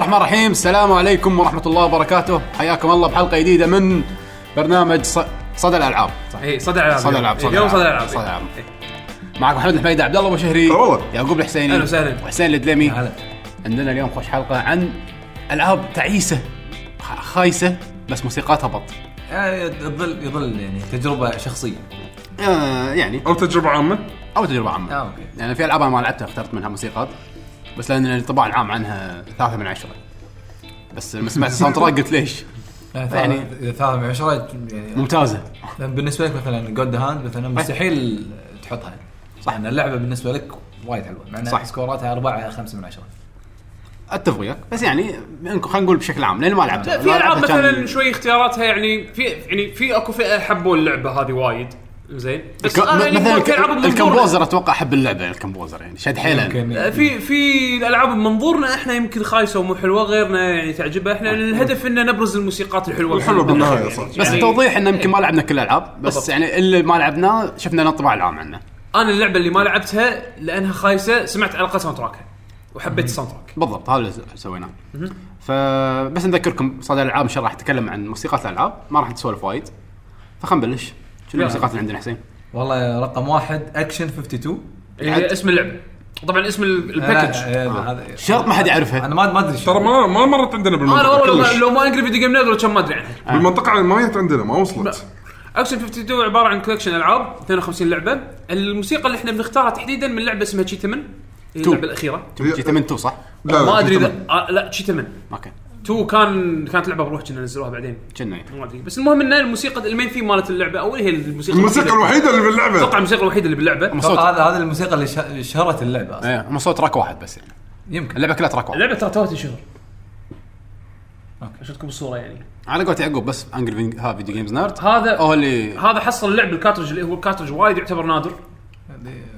الله الرحمن الرحيم. السلام عليكم ورحمة الله وبركاته. حياكم الله بحلقة جديدة من برنامج ص- صدى الألعاب. اي صدى الألعاب. صدى الألعاب، اليوم صدى الألعاب، الألعاب. صدى الألعاب. معكم محمد الحميدة عبد الله أبو شهري. والله. يعقوب الحسيني. أهلا وسهلا. وحسين الدلمي. هلا عندنا اليوم خوش حلقة عن ألعاب تعيسة خايسة بس موسيقاتها بط. يظل يظل يعني تجربة شخصية. آه يعني. أو تجربة عامة. أو تجربة عامة. آه أوكي. يعني في ألعاب أنا ما لعبتها اخترت منها موسيقات بس لأن الانطباع العام عنها ثلاثة من عشرة. بس لما سمعت ال soundtrack قلت ليش؟ يعني يعني- إذا ثلاثة من عشرة يعني ممتازة. لأن بالنسبة لك مثلا جود هاند مثلا مستحيل تحطها. صح. ان اللعبة بالنسبة لك وايد حلوة. مع صح. انها سكوراتها أربعة خمسة من عشرة. أتفق وياك. بس يعني إنكم خلينا نقول بشكل عام لأن ما لعبتها. لا، في ألعاب مثلا شوي اختياراتها يعني في يعني في أكو فئة حبوا اللعبة هذه وايد. زين. بس أنا يعني مثلا ممكن بمنظورنا ال composer أتوقع أحب اللعبة ال composer يعني شد حيلة. آه، في في الألعاب بمنظورنا إحنا يمكن خايسة ومو حلوة غيرنا يعني تعجبها إحنا الهدف ان نبرز الموسيقات الحلوة الحلوة بالنهاية، صح. بس يعني توضيح إنه يمكن ما لعبنا كل الالعاب بس بالضبط. يعني اللي ما لعبناه شفنا الانطباع العام عنه. أنا اللعبة اللي ما لعبتها لأنها خايسة سمعت على الاقل soundtrack ها وحبيت ال soundtrack بالضبط هذا اللي سويناه. فبس نذكركم صدى الألعاب إن شاء الله راح نتكلم عن موسيقات الألعاب ما راح نسولف وايد فخلينا نبلش. شنو اللي عندنا حسين؟ والله رقم واحد اكشن 52 اللي هي اسم اللعبه طبعا اسم ال- الباكج آه، هذا شرط ما حد يعرفها. أنا ما ما أدري. ترى ما ما مرت عندنا أنا بالمنطقة والله كلش. ما- لو ما اقرا فيديو جيم ولا كم ما أدري عنها. بالمنطقة ما جت عندنا ما وصلت. اكشن 52 عبارة عن كولكشن ألعاب 52 لعبة. الموسيقى اللي إحنا بنختارها تحديدا من لعبة اسمها تشي 8 هي تو. اللعبة الأخيرة. 8 2 صح؟ لا ما أدري اذا. آه لا تشي 8 أوكي. 2 كان كانت لعبة بروح كنا نزلوها بعدين. كنا إيه. ما أدري. بس المهم إن الموسيقى ال main theme مالت اللعبة أو هي الموسيقى الموسيقى الوحيدة. اللي أتوقع باللعبه الموسيقى الوحيدة اللي باللعبة. صوت أتوقع هذا هذا الموسيقى اللي شه- شهرت اللعبة أصلا. إيه soundtrack واحد بس يعني. يمكن. اللعبة كلها track واحد. اللعبة ترى توها تنشهر okay. عشان تكون الصورة يعني. على قولة يعقوب بس Angry Video Game Nerd هذا هو اللي هذا حصل اللعب ال cartridge اللي هو ال cartridge وايد يعتبر نادر.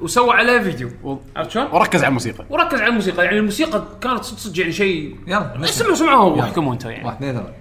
وسوى عليه فيديو. و- عرفت شلون؟ وركز على الموسيقى. وركز على الموسيقى. يعني الموسيقى كانت صدق صدق يعني شيء يلا. اسمعوا سمعوها واحكموا أنتم يعني. واحد اثنين ثلاثة.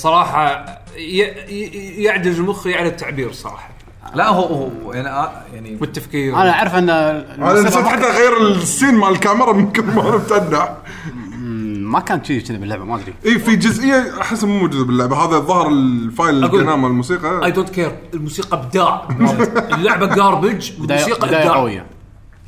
صراحة ي... ي... يعدل مخي على التعبير صراحة. لا هو هو يعني آه، يعني والتفكير. أنا أعرف أن أنا نسيت حتى اغير ال scene مال الكاميرا من كثر ما أنا متنع ما كان شيء كذا باللعبة ما أدري. اي في جزئية أحس مو موجودة باللعبة. هذا الظاهر ال file اللي أقول- مال اي الموسيقى don't care الموسيقى أبداع. اللعبة garbage بدايه الموسيقى بداية أبداع. قوية.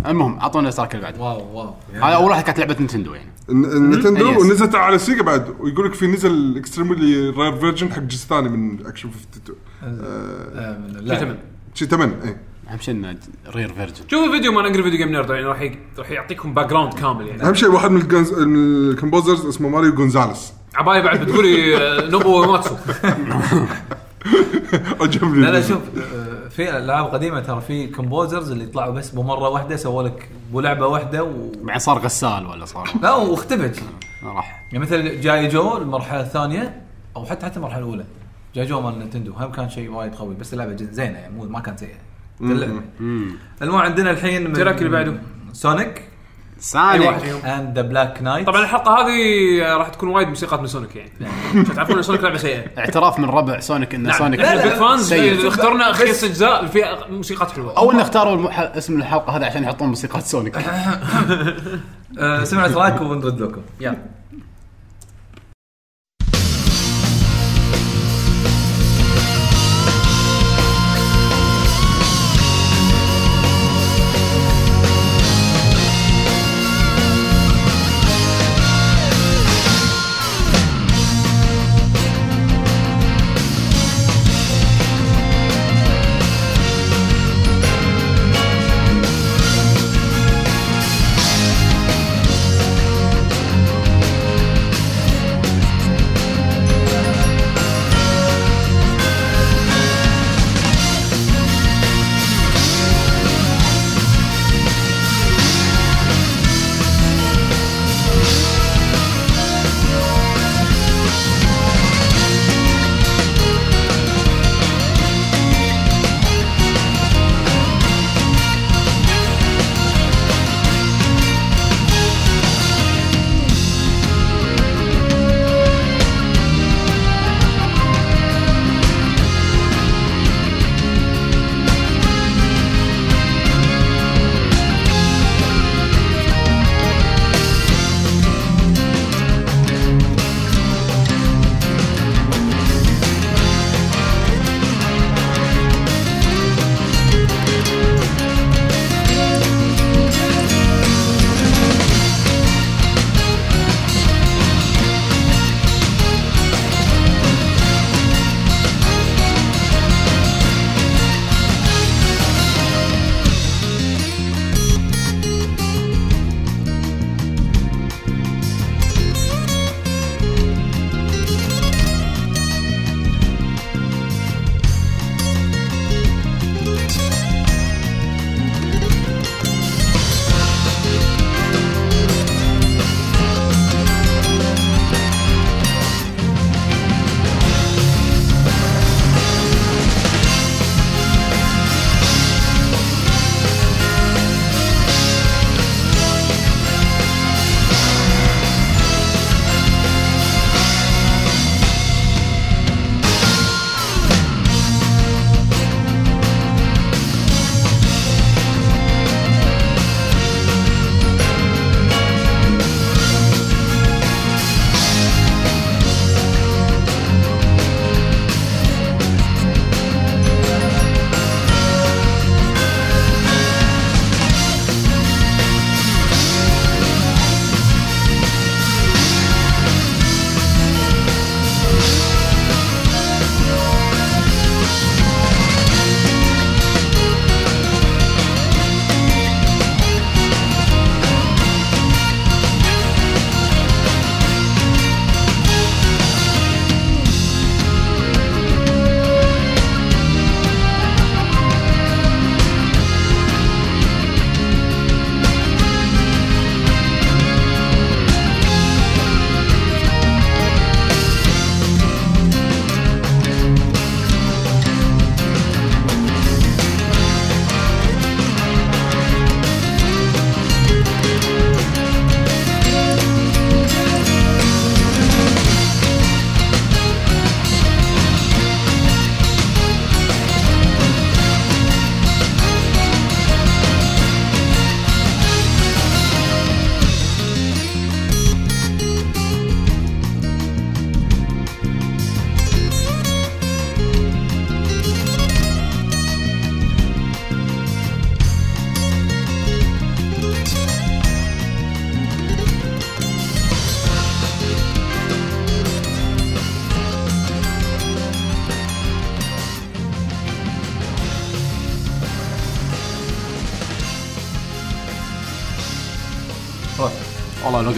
المهم أعطونا ال track اللي بعده wow wow. هذا أول واحدة كانت لعبة نينتندو يعني. النتندو NES. ونزلت على سيجا بعد ويقول لك في نزل اكستريملي رير فيرجن حق جزء ثاني من اكشن 52 آه، شو لا. تمام شي 8 اي أهم شيء إنه رير فيرجن شوفوا الفيديو مال انجري فيديو جيم نيرد يعني راح. راح يعطيكم باك جراوند كامل يعني. أهم شيء واحد من الكومبوزرز اسمه ماريو جونزاليس عباية بعد بتقولي آه، نوبو ماتسو عجبني لا لا شوف آه، في العاب قديمه ترى في كومبوزرز اللي يطلعوا بس بمرة واحدة سووا لك بلعبة واحدة و... بعدين صار غسال ولا صار؟ لا واختفت راح. يعني مثل جاي جو المرحلة الثانية أو حتى حتى المرحلة الأولى. جاي جو مال Nintendo هم كان شيء وايد قوي بس اللعبة جد زينة يعني مو ما كانت سيئة. المهم عندنا الحين من ال track اللي بعده. Sonic. Sonic. فيهم and the Black Knight طبعا الحلقة هذه راح تكون وايد موسيقات من Sonic يعني. تعرفون إن Sonic لعبة سيئة؟ اعتراف من ربع Sonic إن نعم. Sonic لا، fans. اخترنا خمس أجزاء فيها موسيقات حلوة. أو إن اختاروا المح... اسم الحلقة هذا عشان يحطون موسيقات Sonic. آه، سمع تراك ونرد لكم. يلا.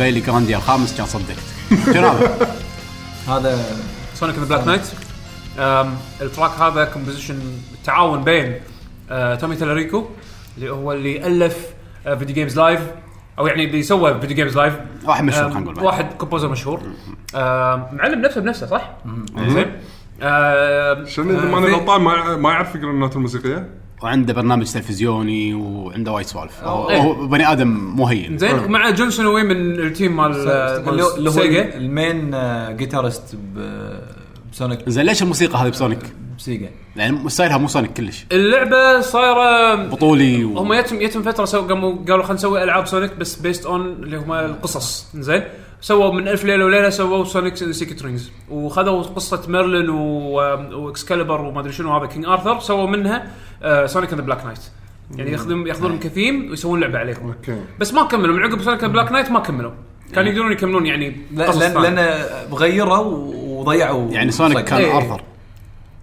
قايل لي Grandia الخامس كان صدقت شنو هذا؟ هذا Sonic the Black Knight ال track هذا composition تعاون بين Tommy Tallarico اللي هو اللي ألف Video Games Live أو يعني اللي سوى Video Games Live واحد مشهور خلينا نقول. واحد composer مشهور. معلم نفسه بنفسه صح؟ زين. آم، عشان إذا ماني غلطان ما ما يعرف يقرا ال note الموسيقية؟ وعنده برنامج تلفزيوني وعنده وايد سوالف. هو إيه. هو بني آدم مو هين زين ومع جون سنوي من ال team مال اللي هو- اللي هو Sega؟ ال main آه، guitarist ب- ب Sonic. زين ليش الموسيقى هذه ب Sonic؟ ب Sega. يعني style ها مو Sonic كلش. اللعبة صايرة بطولي و... هم يتم يتم فترة so قاموا قالوا خلينا نسوي ألعاب Sonic بس based on اللي هم القصص. زين؟ سووا من ألف ليلة وليلة سووا Sonic Secret Rings وخذوا قصة Merlin و... و Excalibur وما أدري شنو هذا King Arthur سووا منها Sonic and Black Knight يعني ياخذون ياخذونهم كثيم ويسوون لعبة عليهم. okay. بس ما كملوا. من عقب Sonic Black Knight ما كملوا. كانوا يقدرون يكملون يعني لأن. لأن غيروا وضيعوا يعني Sonic. كان إيه. Arthur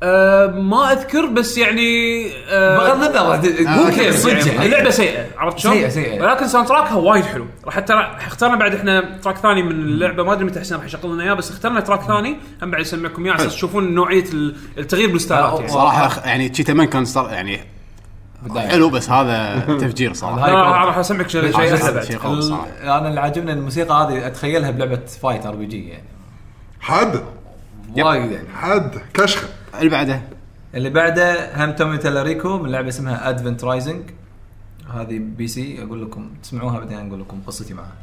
آه ما أذكر بس يعني بغض النظر كيف صدق. يعني. اللعبة سيئة عرفت شلون؟ سيئة- سيئة. ولكن soundtrack ها وايد حلو. راح حتى اخترنا بعد إحنا track ثاني من اللعبة. ما أدري متى حسين راح يشغل لنا إياه بس اخترنا track ثاني. هم بعد يسمعكم إياه على أساس تشوفون نوعية ال- التغيير بالستايلات آه، يعني. صراحة يعني تشيتا مان كان صار يعني. حلو بس هذا تفجير صراحة. quality. راح أسمعك شيء أنا اللي عاجبني الموسيقى هذه أتخيلها بلعبة fight RPG يعني. حد. وايد يعني. حد. كشخة. اللي بعده. اللي بعده هم Tommy Tallarico من لعبه اسمها Advent Rising هذه PC أقول لكم تسمعوها بعدين أقول لكم قصتي معها.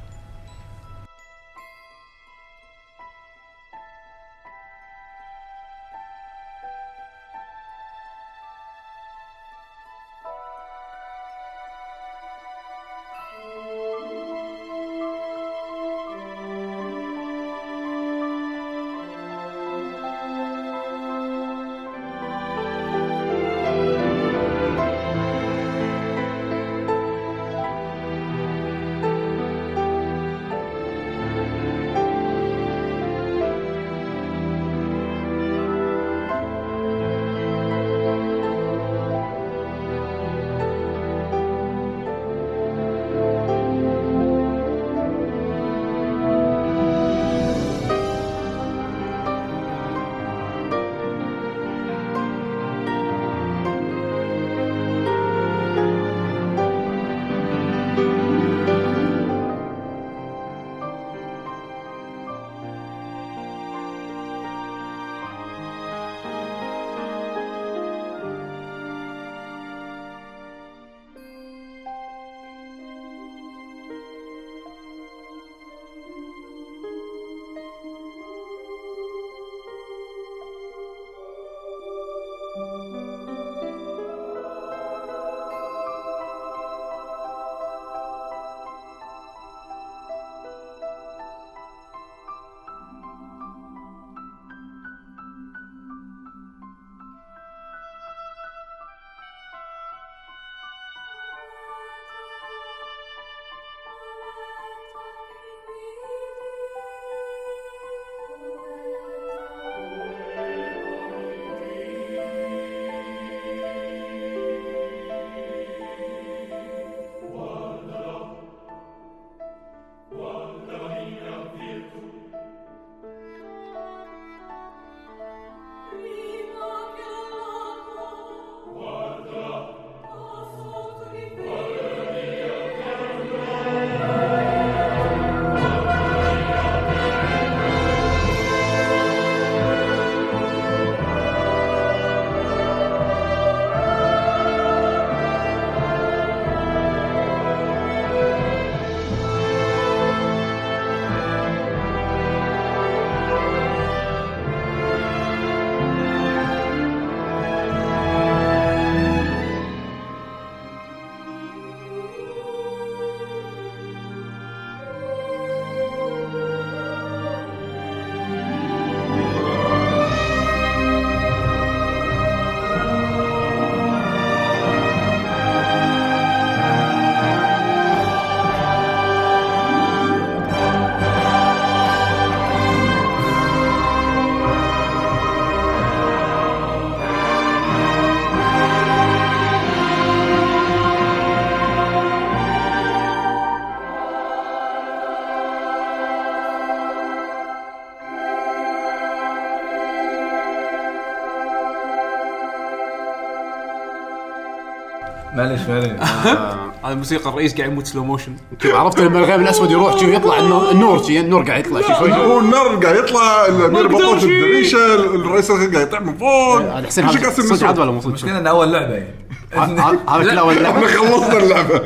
آه، هذا الموسيقى الرئيس قاعد يموت سلو موشن عرفت لما الغيم الأسود يروح شو يطلع النور شو النور قاعد يطلع شو شوي. هو النار قاعد يطلع الامير بطوش الدريشة الرئيس قاعد يطلع من فوق. آه، على حسين صدق عاد ولا مو صدق؟ المشكلة إنه أول لعبة. يعني هذا كله أول لعبة. إحنا خلصنا اللعبة.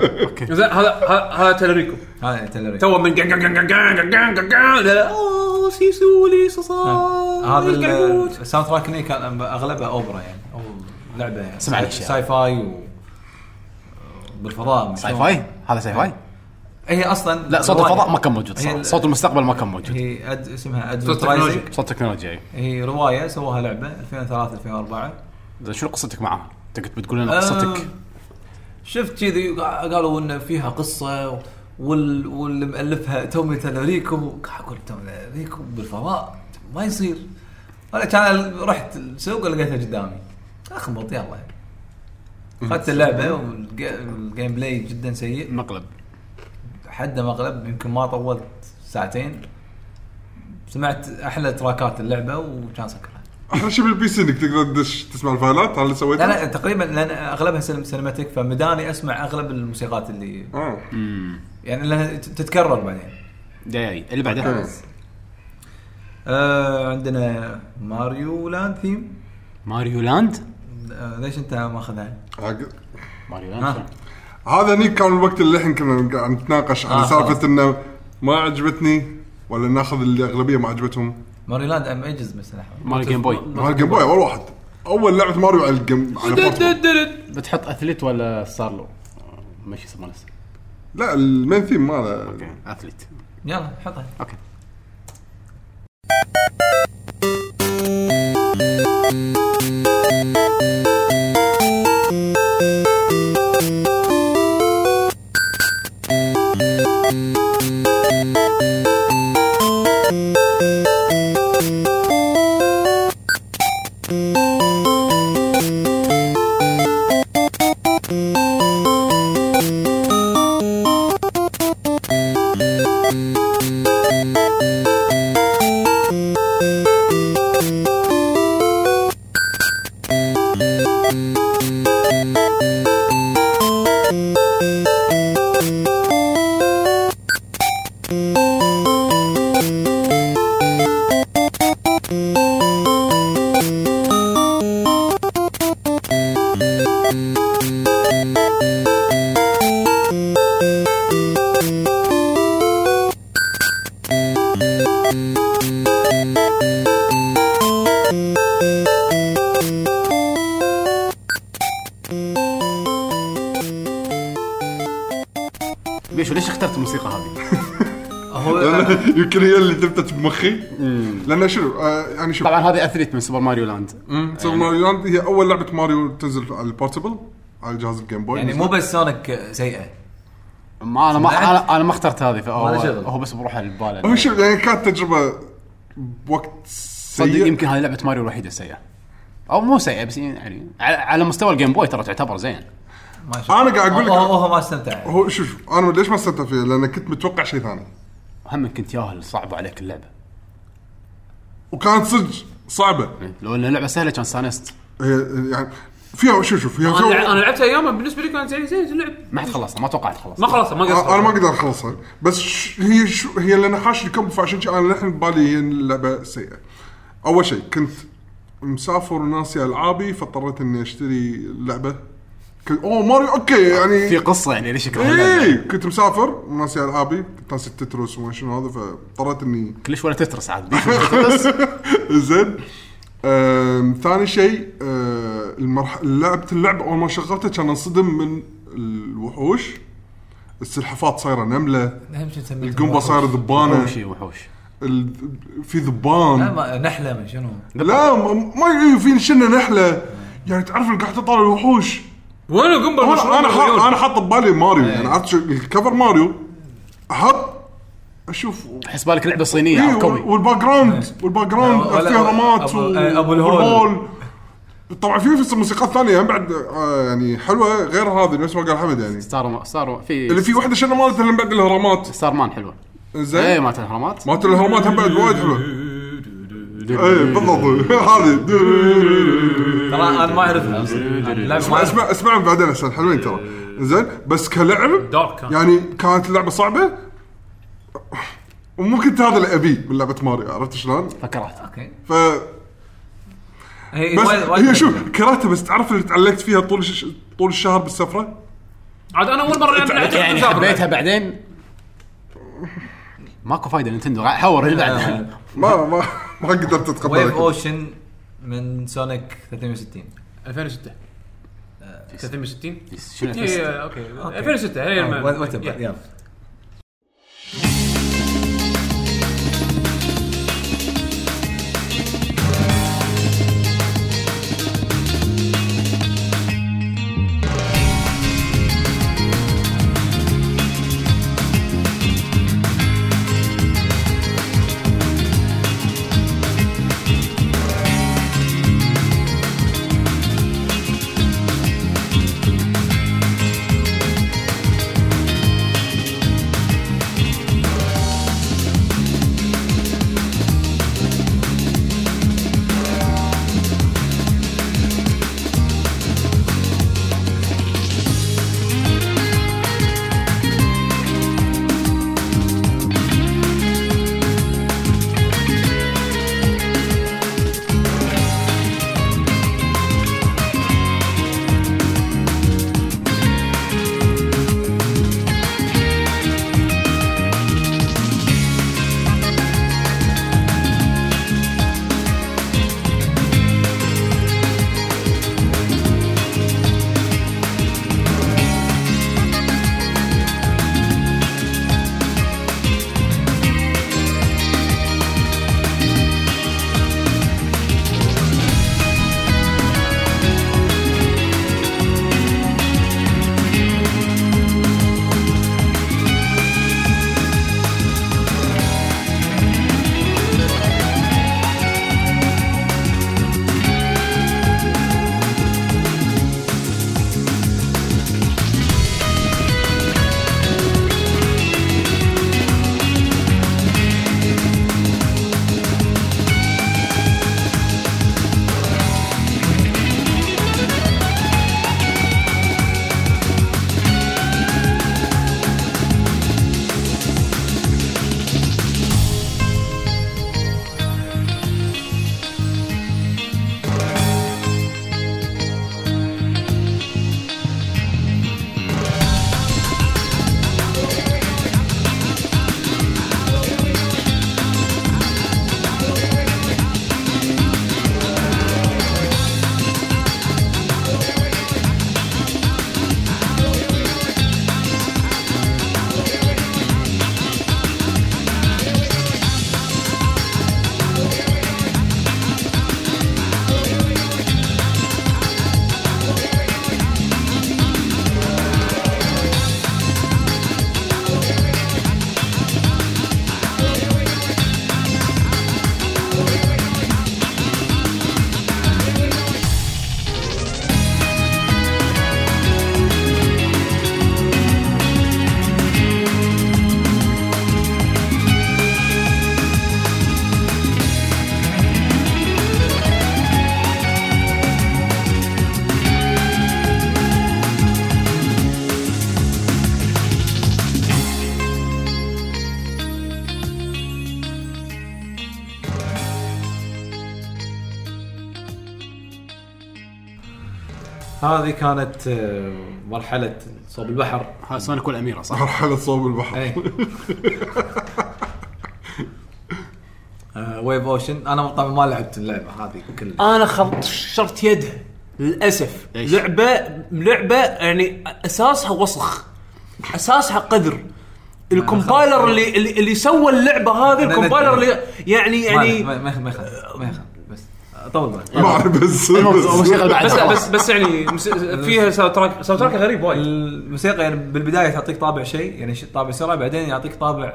زين هذا هذا تلريكو. هذا تلريكو. تو من سيسو آه، لي هذا الساوند تراك كان اغلبها أوبرا يعني أو لعبة يعني. ساي فاي بالفضاء ساي فاي هذا ساي فاي هي أصلا لا صوت. الفضاء ما كان موجود هي صوت, ال- صوت المستقبل ما كان موجود. هي أد... اسمها؟ صوت تكنولوجي. صوت تكنولوجيا. هي رواية سووها لعبة 2003 2004 زين شنو قصتك معاها؟ انت كنت بتقول لنا قصتك؟ شفت كذي قالوا إن فيها قصة وال... واللي مؤلفها تومي قاعد أقول تومي تالريكو بالفضاء ما يصير. أنا كان رحت السوق لقيتها قدامي. اخبط يلا اخذت اللعبة وال gameplay جدا سيء. مقلب. حد مقلب يمكن ما طولت ساعتين. سمعت أحلى تراكات اللعبة وكان سكرها. أحلى شيء بال PC إنك تقدر تدش تسمع الفايلات هذا اللي سويته لا لا تقريبا لأن أغلبها cinem- cinematic فمداني أسمع أغلب الموسيقات اللي آه. يعني لأنها تتكرر بعدين. جاي اللي بعده آه. عندنا Mario Land theme Mario Land ليش أنت ماخذها؟ ماريو هذا هني كان الوقت اللي الحين كنا نتناقش على آه،. سالفة إنه ما عجبتني ولا ناخذ اللي الاغلبيه ما عجبتهم. Mario Land ام ايجز بس لحظه Mario Game Boy مال ال Game Boy أول واحد. أول لعبة ماريو على ال Game. بتحط athletic ولا ستار لو؟ ماشي اسمه نفسه لا ال main theme ماله. okay athletic. يلا حطها. okay. يمكن هي اللي ثبتت بمخي لأن شنو؟ آه يعني شوف طبعا هذه athletic من Super Mario Land Super Mario Land هي أول لعبة ماريو تنزل على ال portable على جهاز ال Game Boy يعني مو بس Sonic سيئة. ما أنا ما؟ أنا, أنا ما اخترت هذه فهو ما له شغل. هو بس بروح على هو البال شوف يعني كانت تجربة بوقت صدق سيء؟ يمكن هذه لعبة ماريو الوحيدة السيئه أو مو سيئة بس يعني على, على مستوى ال Game Boy ترى تعتبر زين. ما شاء أنا قاعد أقول لك- هو, هو, هو ما استمتع. هو شوف أنا ليش ما استمتع فيها؟ لأن كنت متوقع شيء ثاني. هم كنت ياهل صعبة عليك اللعبة. وكانت صدق صعبة. لو ان اللعبه سهلة كان استانست هي يعني فيها شوف شوف فيها أنا لع- أنا لعبتها ايامها بالنسبة لي كانت زين زين اللعب ما حد خلصها ما توقعت خلص ما خلصت ما آه، أنا ما قصرت أقدر أخلصها. بس ش- هي شو هي لأن حاش الكم فعشان كذا أنا للحين ببالي هي اللعبة سيئة. أول شيء كنت مسافر وناسي ألعابي فاضطريت إني أشتري لعبة. أوه Mario okay يعني في قصة يعني ليش اي كنت مسافر وناسي العابي كنت ناسي ال Tetris وما شنو هذا فاضطريت إني كلش ولا Tetris عاد. زين. آم، ثاني شيء آه، المرح... لعبة اللعبه أول ما شغلتها كان أنصدم من الوحوش. السلحفات صايرة نملة. اهم شيء نسميه القنبه صايرة ذبانة. وحوشي وحوش. ال... في لا ذبان ما نحلة من شنو؟ لا ما ما- في شنة نحلة. يعني تعرف اللي قاعد تطلع الوحوش؟ وين القنبله أنا أنا حاط؟ أنا حاط ببالي ماريو يعني عرفت شو- الكفر ماريو أحط أشوف أحس بالك لعبة صينية إيه كوي وال background وال background ولا- فيها رمات أبو- و- أبو الهول. والهول. طبعا في في موسيقات ثانية هم بعد آه، يعني حلوة غير هذه نفس ما قال حمد يعني. star star في اللي في واحدة شنو مالتها اللي بعد الاهرامات star man حلوة. إيه زين مالت الاهرامات مالت الاهرامات هم بعد وايد حلوة. اي بالضبط. هذه. ترى أنا ما اعرفها اسمع أعرف- اسمع اسمعهم بعدين عشان حلوين ترى. زين بس كلعب دارك كان. يعني كانت اللعبة صعبة. وممكن هذا اللي ابيه من لعبة ماريو عرفت شلون؟ فكرات أوكي. ف هي بس هي شوف. كرهتها بس تعرف اللي تعلقت فيها طول. طول الشهر بالسفرة؟ عاد أنا أول مرة يعني حبيتها بعدين؟ ماكو فايدة نينتندو حور اللي بعدها ما ما ما قدرت ويف اتقبلها اوشن من سونيك 360 2006 360 شنو اي إي، أوكي. 2006 هي الم- وات يا. يلا. هذه كانت آه، مرحلة صوب البحر. هذا Sonic والاميره صح؟ مرحلة صوب البحر. Wave Ocean أنا طبعا ما لعبت اللعبة هذه كلها أنا خرشرت يدها للأسف. ليش؟ لعبة لعبة يعني أساسها وسخ أساسها قذر. ال compiler اللي اللي, اللي سوى اللعبة هذه ال compiler. اللي يعني يعني ما يخالف ما يخالف. طول ما أعرف بس بس بس بس يعني فيها soundtrack soundtrack غريب وايد. الموسيقى يعني بالبداية تعطيك طابع شيء يعني طابع سرعة بعدين يعطيك طابع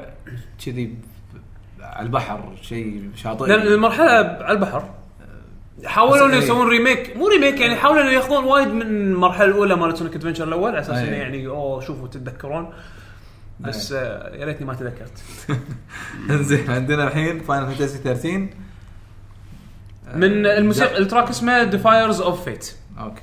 كذي على البحر شيء شاطئ. لأن المرحلة على البحر. حاولوا إنه بس- يسوون remake مو remake يعني حاولوا إنه ياخذون وايد من المرحلة الأولى مالت Sonic Adventure الأول على أساس. إنه يعني أوه شوفوا تتذكرون. بس آه، يا ريتني ما تذكرت. زين عندنا الحين Final Fantasy 13 من الموسيقى ال track اسمه Defiers of Fate okay.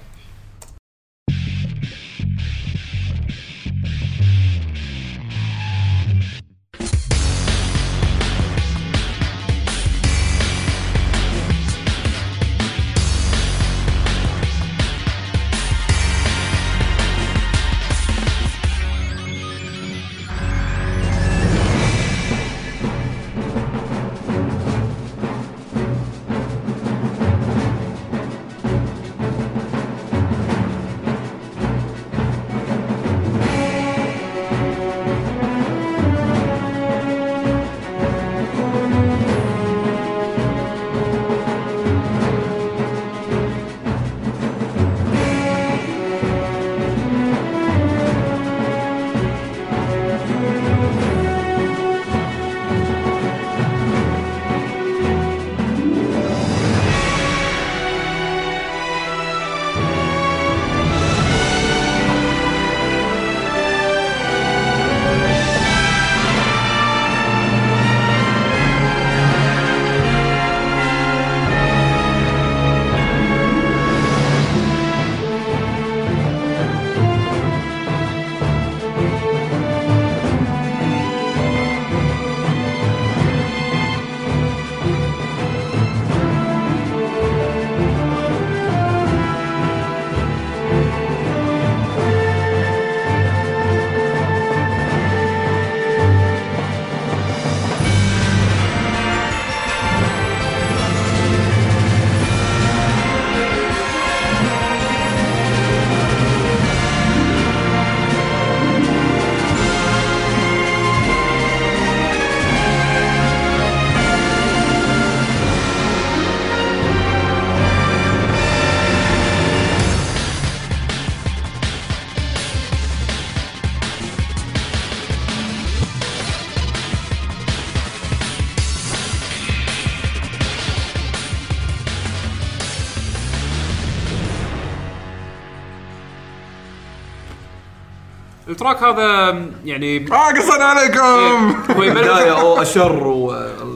ال track هذا يعني آه قصدنا عليكم. هو يبلش بدايه أو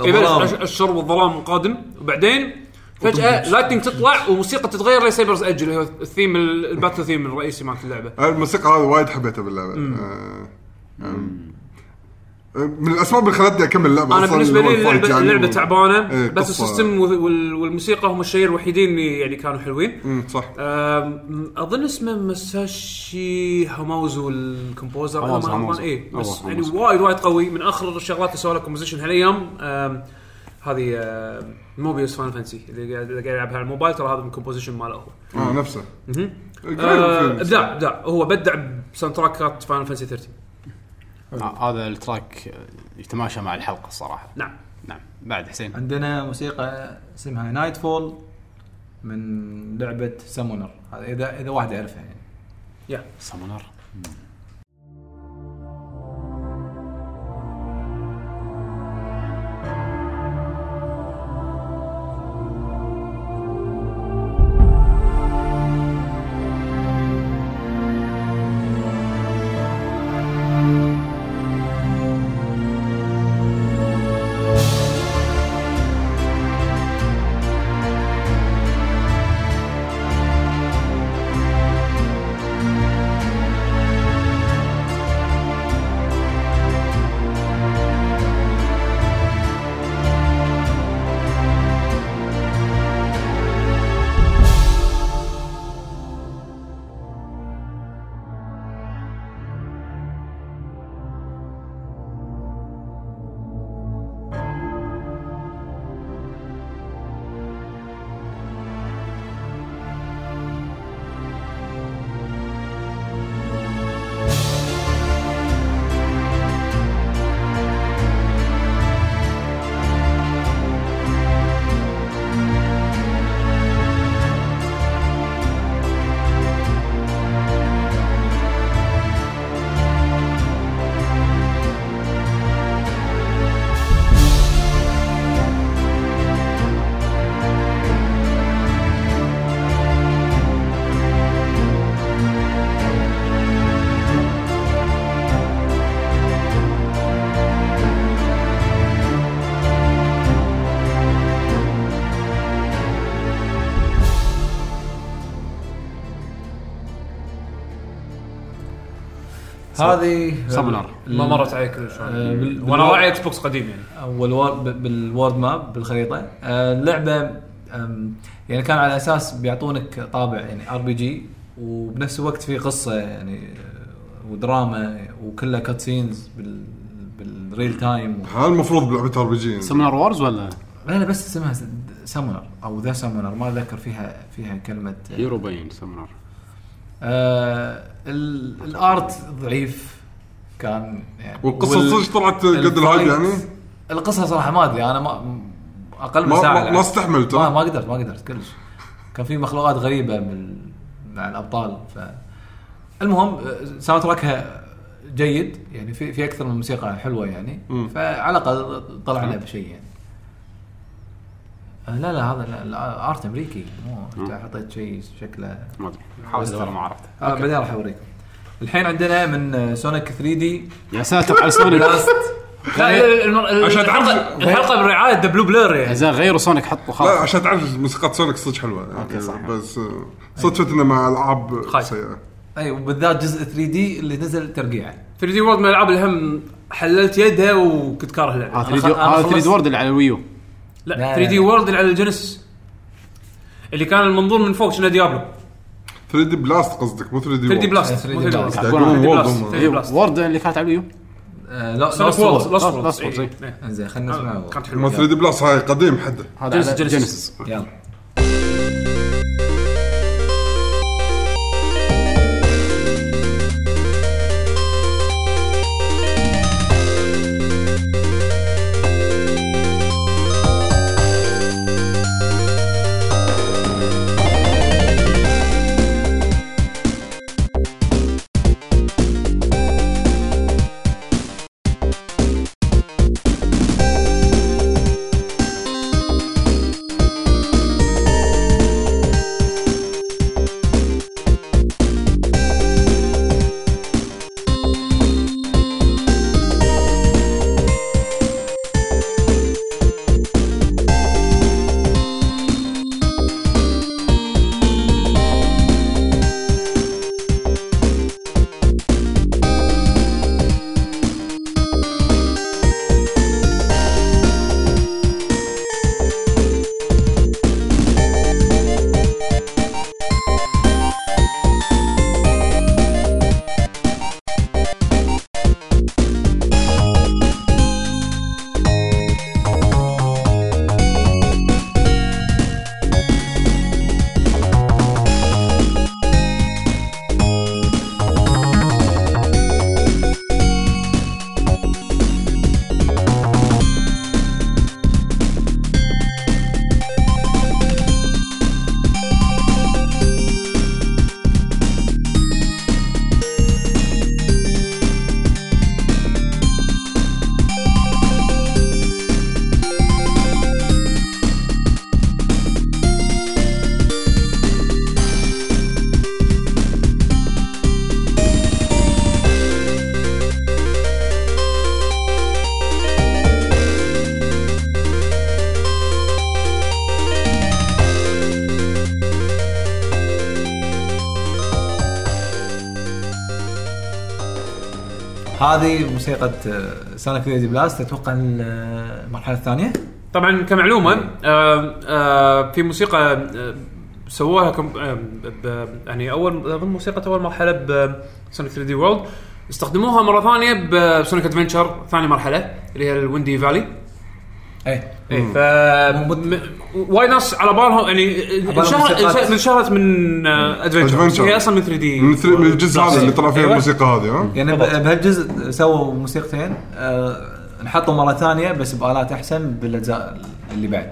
يبلش والظلام الشر والظلام قادم وبعدين فجأة Lightning تطلع وموسيقى تتغير ل Saber's Edge اللي هو الثيم ال- ال battle theme الرئيسي مالت اللعبة. الموسيقى هذه وايد حبيتها باللعبة. آه، آه، من الأسباب اللي خلتني أكمل اللعبه أنا بالنسبة لي اللعبه, يعني اللعبة و- تعبانة إيه، بس ال system والموسيقى هم الشيء الوحيدين اللي يعني كانوا حلوين. مم، صح. أظن اسمه Masashi Hamauzu ال composer أنا ما Hamauzu. اي بس يعني. وايد وايد قوي. من آخر الشغلات اللي سوى لها composition هالايام هذه Mobius Final Fantasy اللي قاعد يلعبها على الموبايل ترى هذا من composition ماله هو. آه نفسه. من ابداع ابداع هو بدع ب soundtrackات Final Fantasy 13 آه، هذا ال track يتماشى مع الحلقة الصراحه نعم. نعم. بعد حسين. عندنا موسيقى اسمها Nightfall من لعبة سامونر هذا اذا إذا واحد يعرفها يعني. يا. سمونر هذه سمنر. ما مرت علي كل شوي آه، وأنا راعي إكس بوكس قديم يعني. والوار ب- بالوورد ماب بالخريطة. آه، اللعبة يعني كان على أساس بيعطونك طابع يعني ار بي جي وبنفس الوقت في قصة يعني آه، ودراما وكلها كات سينز بال بالريل تايم هذا المفروض بلعبة ار بي جي سمنر وورز ولا؟ لا لا بس اسمها سامونر أو ذا سامونر ما أتذكر فيها فيها كلمة. هيرو باين سمنر آه ال- ال art ضعيف كان يعني والقصة وال- صدق طلعت قد ال hype يعني القصة صراحة ما أدري أنا ما أقل من ما- ساعة ما-. ما استحملت، ما؟ ما قدرت ما قدرت كلش كان في مخلوقات غريبة من مع الأبطال ف المهم آه، soundtrackها جيد يعني في في أكثر من موسيقى حلوة يعني. فعلى الأقل طلعنا بشيء يعني آه، لا لا هذا لا لا، art أمريكي. مو حطيت شيء شكله ما أدري. حاولت ما عرفت آه بعدين راح أوريكم. الحين عندنا من آه، Sonic 3D يا ساتر على سونيك لا. عشان تعرف- الحلقة برعايه the Blue Blur يعني. زين غيروا Sonic حطوا لا خلاص عشان تعرف موسيقى Sonic صدق حلوة. يعني okay، صح. بس آه، صدفتنا مع ألعاب. سيئة. اي وبالذات جزء 3D اللي نزل ترقيع. 3D World من الألعاب اللي هم حللت يدها وكنت كاره اللعبه هذا أنا 3 خ- أنا هذا 3 خلصت. 3D World اللي على ال Wii U لا لا، 3D لا. World اللي على ال Genesis اللي كان المنظور من فوق شنو Diablo 3D Blast قصدك مو 3D 3D World. Blast 3D مو 3D Blast. Blast يقولون 3D World Blast هم. 3D Blast World اللي كانت على ال Wii U آه لا Sonic لا World صور. Lost Worlds، إيه. إيه. انزين خلينا نسمع كانت ما حلوة 3D Blast هاي قديم حده هذا. Genesis يلا هذه موسيقى Sonic 3D Blast أتوقع المرحلة الثانية. طبعا كمعلومة آه آه في موسيقى آه سووها كم آه يعني أول أظن موسيقى أول مرحلة ب Sonic 3D World استخدموها مرة ثانية ب Sonic Adventure ثاني مرحلة اللي هي ال Windy Valley اي اي ف وايد ناس على بالهم يعني انشهرت. انشهرت- من Adventure. هي أصلا من 3D من, من الجزء هذا اللي طلع فيه أيوة. الموسيقى هذه ها؟ يعني بهالجزء سووا موسيقتين. آه نحطوا مرة ثانية بس بآلات أحسن بالأجزاء اللي بعد.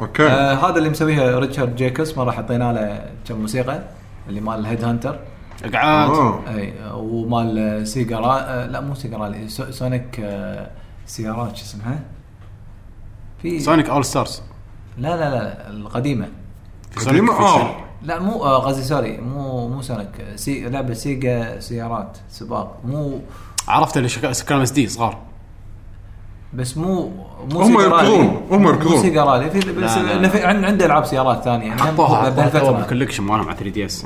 okay. آه هذا اللي مسويها Richard Jacques مرة حطينا له كم موسيقى اللي مال ال Headhunter اقعاد. أي ومال سيجارا آه لا مو سيجارا سو- Sonic آه سيارات شو اسمها؟ في Sonic All-Stars. لا لا لا القديمة آه. Sonic. لا مو آه، قصدي sorry مو مو Sonic سي لعبه Sega سيارات سباق مو عرفت اللي شك- كانوا اس دي صغار بس مو مو هم. يركضون، هم يركضون. مو Sega Rally في بس لا، لا. إنه في- عن- عنده ألعاب سيارات ثانية يعني حطوها حطوها بهالفترة بال collection مالهم على 3 D S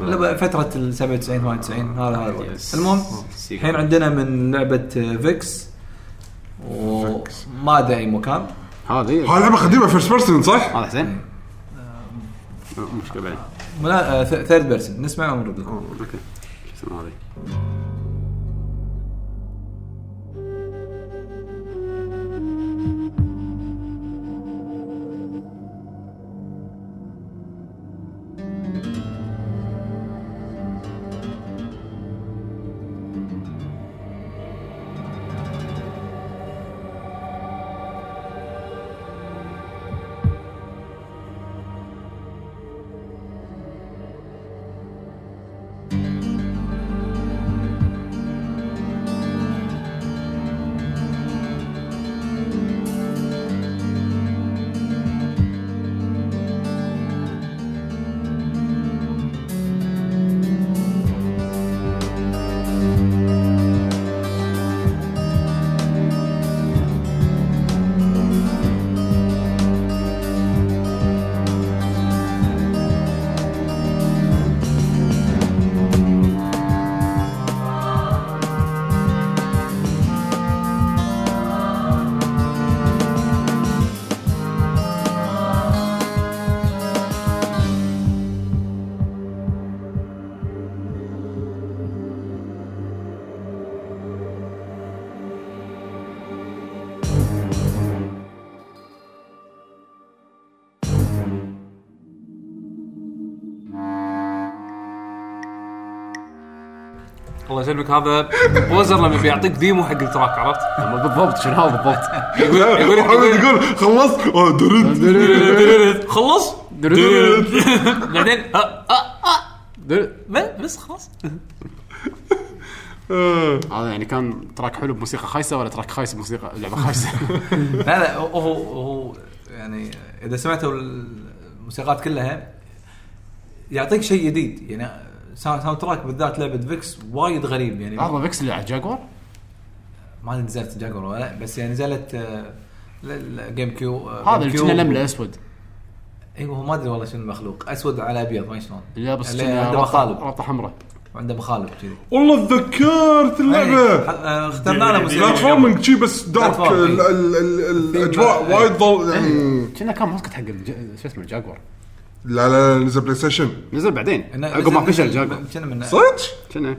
لا فترة ال 97 98 هذا هذا yes. المهم Sega. الحين عندنا من لعبة Vexx وما أدري أي مكان هذه هاي لعبه قديمه first person صح؟ هذا حسين. مو مشكلة بعد ولا third person نسمع ونرد okay. شو اسمها هذه الله يسلمك هذا composer لما بيعطيك demo حق ال track عرفت؟ بالضبط شنو هذا بالضبط؟ يقول- محمد يقول- يقول خلص آه درد. خلص؟ بعدين آه، آه، آه. بس خلاص. آه. هذا يعني كان track حلو بموسيقى خايسة ولا track خايس بموسيقى؟ لعبة خايسة. لا لا هو هو هو يعني إذا سمعتوا الموسيقات كلها يعطيك شيء جديد. يعني soundtrack بالذات لعبة Vexx وايد غريب يعني. لحظه Vexx اللي على جاكور ما أدري نزلت جاكور ولا لا بس يعني نزلت آه، ل- ل- GameCube آه، هذا اللي. كنا نمله أسود. أيوه هو ما أدري والله شنو المخلوق. أسود على أبيض ما شلون. اللي كنا عنده مخالب. ربطه حمراء. عنده مخالب كذي. والله تذكرت إيه، اللعبه ح- آه، اخترنا له platforming شي بس dark إيه. الأجواء وايد ضل يعني كنا كان mascot حق الج- شو اسمه الجاكور لا لا لا نزل PlayStation نزل بعدين عقب ما فشل جاكور كنا من صدق؟ كنا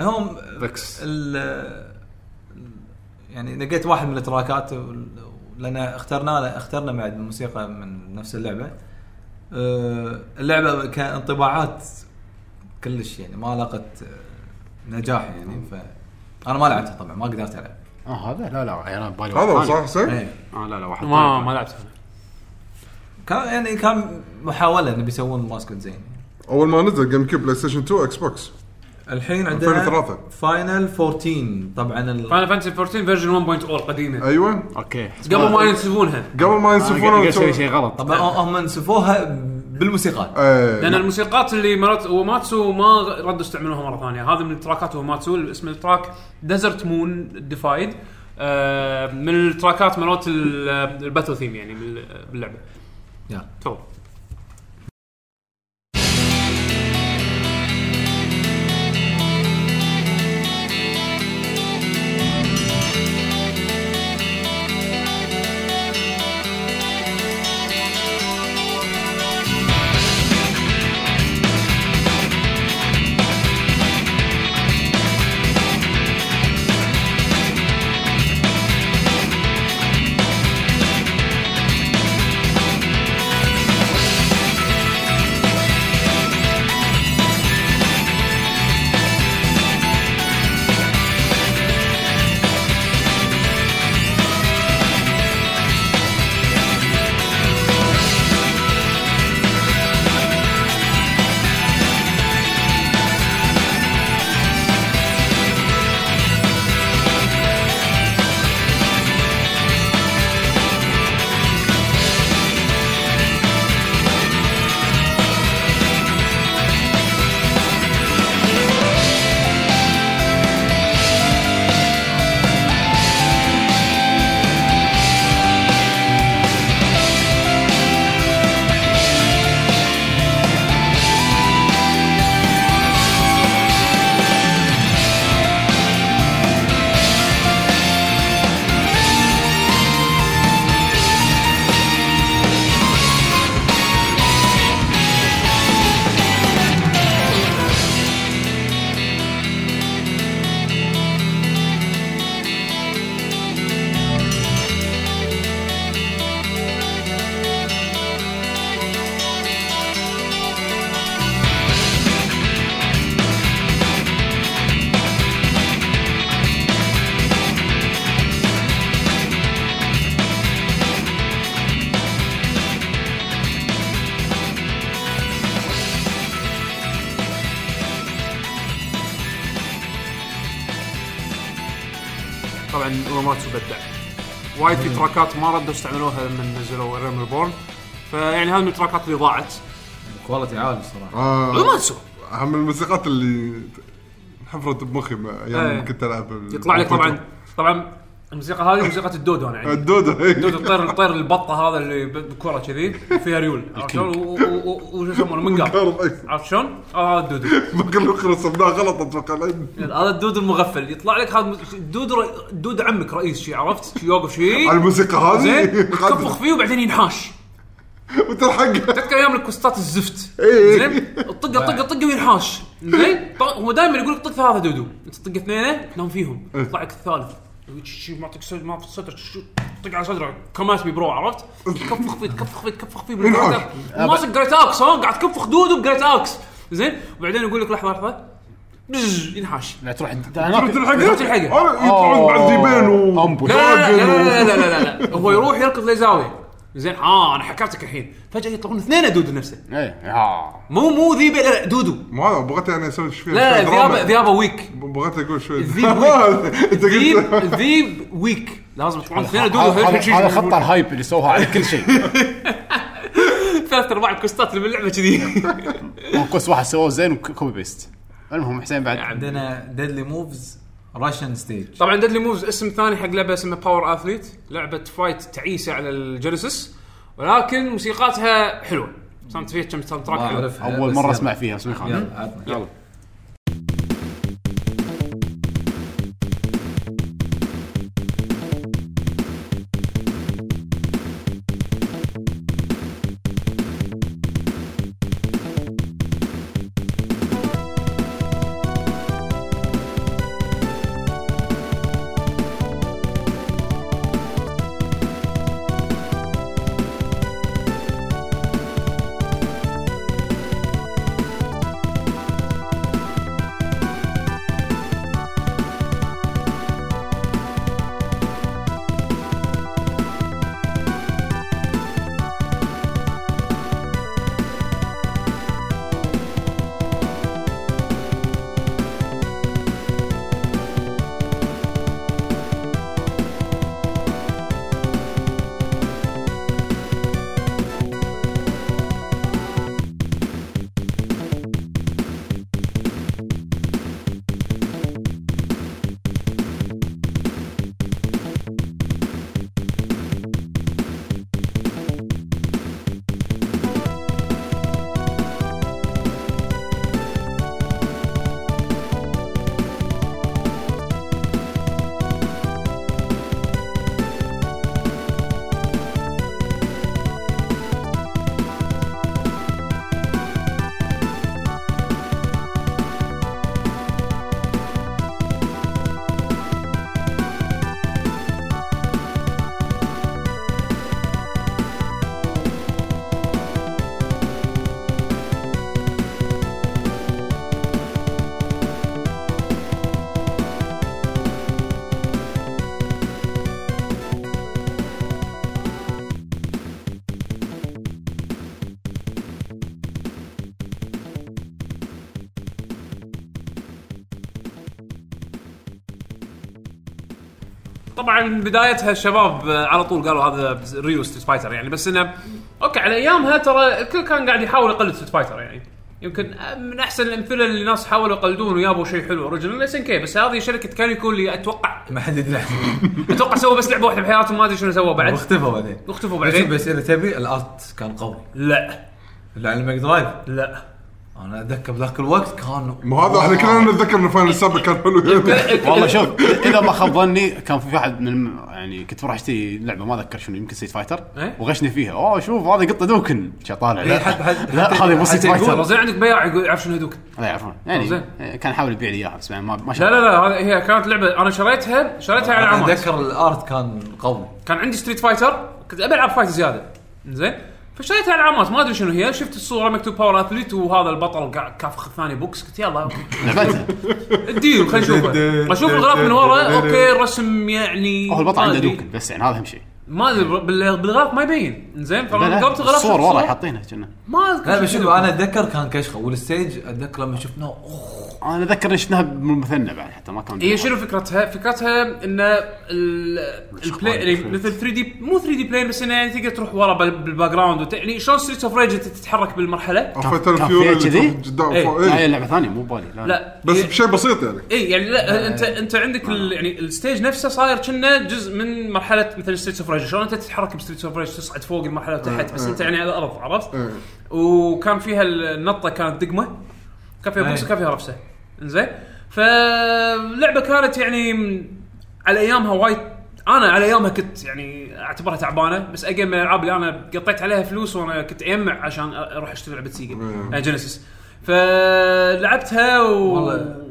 هم ال يعني لقيت واحد من ال track ات لأن اخترنا اخترنا بعد الموسيقى من نفس اللعبة أه، اللعبة كانطباعات كلش يعني ما لقت أه، نجاح يعني ف أنا ما لعبتها طبعا ما قدرت ألعب آه هذا لا لا أنا ببالي هذا. صح حسين؟ إيه. آه لا لا واحد ما ثاني. ما لعبت كان يعني كان محاولة إنه بيسوون mascot زين. أول ما نزل GameCube PlayStation 2 Xbox الحين عندنا 2003. Final 14 طبعا ال... Final Fantasy 14 version 1.0 القديمه أيوه. okay. قبل ما ينسفونها. قبل ما أنا ينسفون قاعد أسوي شيء غلط. طبعا هم نسفوها بالموسيقات إيه. لأن الموسيقات اللي مالت Uematsu ما ردوا استعملوها مرة ثانية. هذا من ال track ات Uematsu اسم ال track Desert Moon divide من ال track ات مرات ال- ال battle theme يعني بال- باللعبة. يلا تفضل وايد في track ات ما ردوا استعملوها لما نزلوا Realm Reborn فيعني هذه من ال track ات اللي ضاعت. quality عالي الصراحه آه Uematsu اهم الموسيقات اللي حفرت بمخي ما- أيام إيه. كنت ألعب ال- يطلع لك طبعا طبعا الموسيقى هذه موسيقى ال dodo أنا عندي. ال dodo إيه. dodo الطير الطير البطة هذا اللي بكره كذي وفيها ريول. عرفت شلون؟ وشو يسمونه؟ منقار منقار، إيه. عرفت شلون؟ آه، هذا ال dodo. بقول له رسمناه غلط أتوقع. هذا ال dodo المغفل. يطلع لك هذا ال dodo ر- dodo عمك رئيس شي عرفت؟ شي يوقف شي. على الموسيقى هذه؟ زين. تكفخ فيه وبعدين ينحاش. وتلحق تذكر أيام ال quest ات الزفت. إيه. زين. طقه طقه طقه وينحاش. زين. هو دائما يقول لك طق ثلاثة dodo. أنت تطق اثنين تنام فيهم. يطلع لك الثالث. معطيك صدر ما في صدرك شو- طق على صدرك come at me bro عرفت؟ تكفخ فيه تكفخ فيه تكفخ فيه. ماسك great axe ها قاعد تكفخ dodo ب great axe زين وبعدين يقول لك لحظه لحظه ينحاش لا تروح انت تروح تلحقه تروح تلحقه. أنا يطلعون بعد ذيبين و لا لا لا لا, لا, لا. هو يروح يركض لزاويه زين. آه أنا حكرتك الحين. فجأة يطلعون اثنين dodo نفسه إيه ها مو مو ذيبة لا لا dodo ما هذا بغيت يعني أسوي شوي لا لا. ذيابه ذيابة weak بغيت أقول شوي الذيب weak. ذيب ذيب weak لازم يطلعون اثنين dodo هذا خط ال hype اللي سووها على كل شيء. ثلاث أرباع ال quest ات اللي باللعبة كذي. quest واحد سووه زين و copy paste المهم حسين بعد. عندنا Deadly Moves Russian stage طبعا Deadly Moves اسم ثاني حق لعبة اسمها Power Athlete لعبة fight تعيسة على ال Genesis ولكن موسيقاتها حلوة. صارت فيها كم soundtrack حلو أول مرة. أسمع فيها اسمي خالد يلا. طبعا بدايتها الشباب آه، على طول قالوا هذا Ryu Street Fighter يعني بس إنه okay على أيامها ترى الكل كان قاعد يحاول يقلد Street Fighter يعني. يمكن من أحسن الأمثلة اللي الناس حاولوا يقلدون ويابوا شيء حلو original SNK بس هذه شركة Kaneko اللي أتوقع ما حد يدري. أتوقع سووا بس لعبة واحدة بحياتهم ما أدري شنو سووا بعد. واختفوا بعدين. واختفوا بعدين. بس إذا تبي ال art كان قوي. لا. اللي على ال Mega Drive. لا. أنا أتذكر بذاك الوقت كان ما هذا إحنا كلنا نتذكر ان final السابق كان حلو. والله شوف إذا ما خاب ظني كان في واحد من الم- يعني كنت بروح أشتري لعبة ما أذكر شنو يمكن Street Fighter؟ وغشني فيها. أوه شوف هذه قط Hadouken. طالع. إيه، لا هذه مو يقول Fighter زين عندك بياع يقول يعرف شنو هذوك لا يعرفون. يعني زين. كان يحاول يبيع لي إياها بس ما ما لا شاء لا لا هي كانت لعبة أنا شريتها شريتها على علامات أتذكر ال art كان قوي. كان عندي Street Fighter كنت أبي ألعب fight زيادة. زين؟ فشريتها على علامات ما أدري شنو هي. شفت الصورة مكتوب Power Athlete وهذا البطل قاعد كافخ الثاني بوكس. قلت يلا. لعبتها اديله خلينا نشوفه. أشوف الغلاف من ورا. okay الرسم يعني هو البطل عنده. Hadouken بس يعني هذا أهم شيء. ما أدري بال- بالغلاف ما يبين. زين قربت الغلاف الصور شفت ورا صور، حاطينها كنا. ما أذكر لا بس شنو. شوف أنا أتذكر كان كشخه وال stage أتذكر لما شفناه أوه. أنا أتذكر إن شفناها بالمثنى بعد حتى ما كان هي شنو فكرتها؟ فكرتها إن ال- ال play يعني مثل 3 D مو 3 D play بس إنه يعني تقدر تروح ورا بال- بال background يعني شلون Street of Rage تتحرك بالمرحلة؟ كان فيها كذي؟ إيه. لا إيه. لعبة ثانية مو ببالي لا, لا. بس بشيء بسيط يعني. اي يعني لا انت أنت عندك ال يعني ال stage نفسه صاير كأنه جزء من مرحلة مثل Street of Rage شلون أنت تتحرك ب Street of Rage تصعد فوق المرحله وتحت بس أنت يعني على الأرض عرفت؟ وكان فيها النطة كانت دقمة كان فيها بوكس أي. وكان فيها رفسة إنزين فاللعبه كانت يعني على أيامها وايد أنا على أيامها كنت يعني أعتبرها تعبانة بس again من الألعاب اللي أنا قطيت عليها فلوس وأنا كنت اجمع عشان أروح أشتري لعبة سيجا مم. آه، Genesis فلعبتها و والله.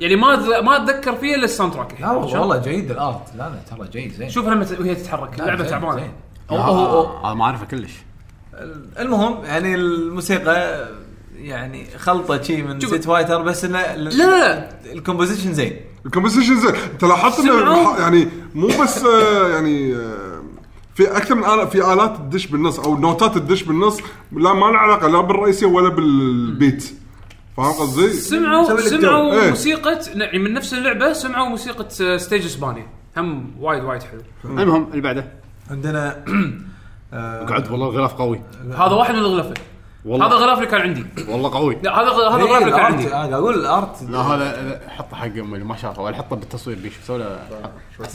يعني ما ما أتذكر فيها إلا ال soundtrack لا والله جيد ال art. لا لا ترى جيد زين. شوف لما وهي تتحرك. زين، تعبانة. هذا ما اعرفه كلش. المهم يعني الموسيقى يعني خلطة شي من. Street Fighter بس إنه لا لا. لا ال composition زين. ال composition زين. أنت لاحظت إنه يعني مو بس آه، يعني آه، في أكثر من آلة في آلات تدش بالنص أو نوتات تدش بالنص لا ما لها علاقة لا بالرئيسية ولا بال beat. فاهم قصدي؟ سمعوا. سمعوا إيه. موسيقى يعني من نفس اللعبة سمعوا موسيقى آه، stage اسبانيا هم وايد وايد حلو. المهم اللي بعده. عندنا آه، قعد والله الغلاف قوي. هذا واحد من الغلافة. والله. هذا الغلاف اللي كان عندي. والله قوي. لا هذا هذا إيه، الغلاف اللي كان عندي. أنا قاعد أقول ال art. لا هذا حطه حق أمي اللي ما شافه ولا حطه بالتصوير بيشوف سوى له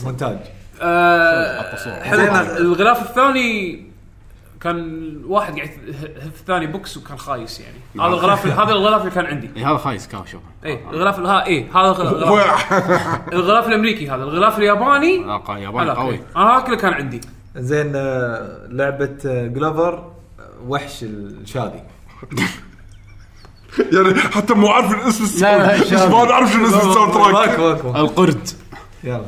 مونتاج. آه،. حلو. الغلاف الثاني كان واحد قاعد في الثاني بوكس وكان خايس يعني. نعم. هذا الغلاف هذا الغلاف اللي كان عندي. إيه، هذا خايس كاو شوف اي الغلاف ها اي هذا الغلاف. الغلاف الأمريكي هذا الغلاف الياباني. لا قا- ياباني قوي. أنا اللي كان عندي. زين آه، لعبة آه، جلوفر وحش الشادي يعني حتى مو عارف الاسم لا، لا، ما نعرف شنو اسم ال soundtrack. القرد. يلا.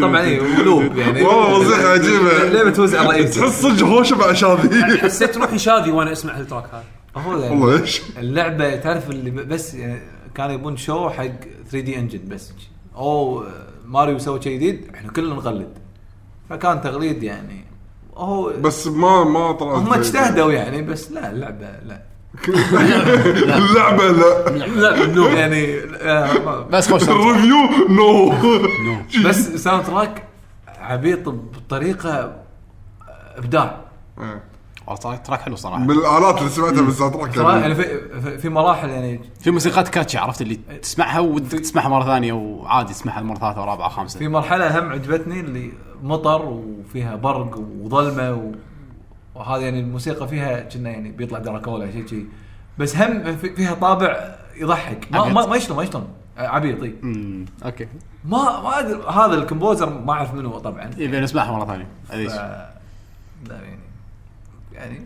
طبعا إيه، و loop يعني والله وظيفه عجيبه لعبه توزع رئيس تحس صدق هوشه مع شاذي حسيت روحي شاذي وأنا اسمع ال track هذا هو يعني اللعبه تعرف اللي بس يعني كانوا يبون شو حق 3D engine بس أو ماريو سوى شيء جديد إحنا كلنا نقلد فكان تقليد يعني هو بس ما ما طلعت هم اجتهدوا يعني بس لا اللعبه لا اللعبة لا. لا no يعني آه، بس خوش. ال review no. بس soundtrack عبيط بطريقة إبداع. والله track- track حلو صراحة. من الآلات اللي سمعتها بال soundtrack يعني. يعني في, في- مراحل يعني. في موسيقات catchy عرفت اللي تسمعها ودك تسمعها مرة ثانية وعادي تسمعها مرة ثالثة ورابعة خامسة. في مرحلة هم عجبتني اللي مطر وفيها برق وظلمة و... وهذا يعني الموسيقى فيها كنا يعني بيطلع دراكولا شيء شيء بس هم في- فيها طابع يضحك. ما. ما, ما يشلون ما يشلون. عبيط. امم أوكي. ما ما أدري. هذا الكمبوزر ما أعرف منه هو طبعا. يبي نسمعها مرة ثانية. ف... يعني يعني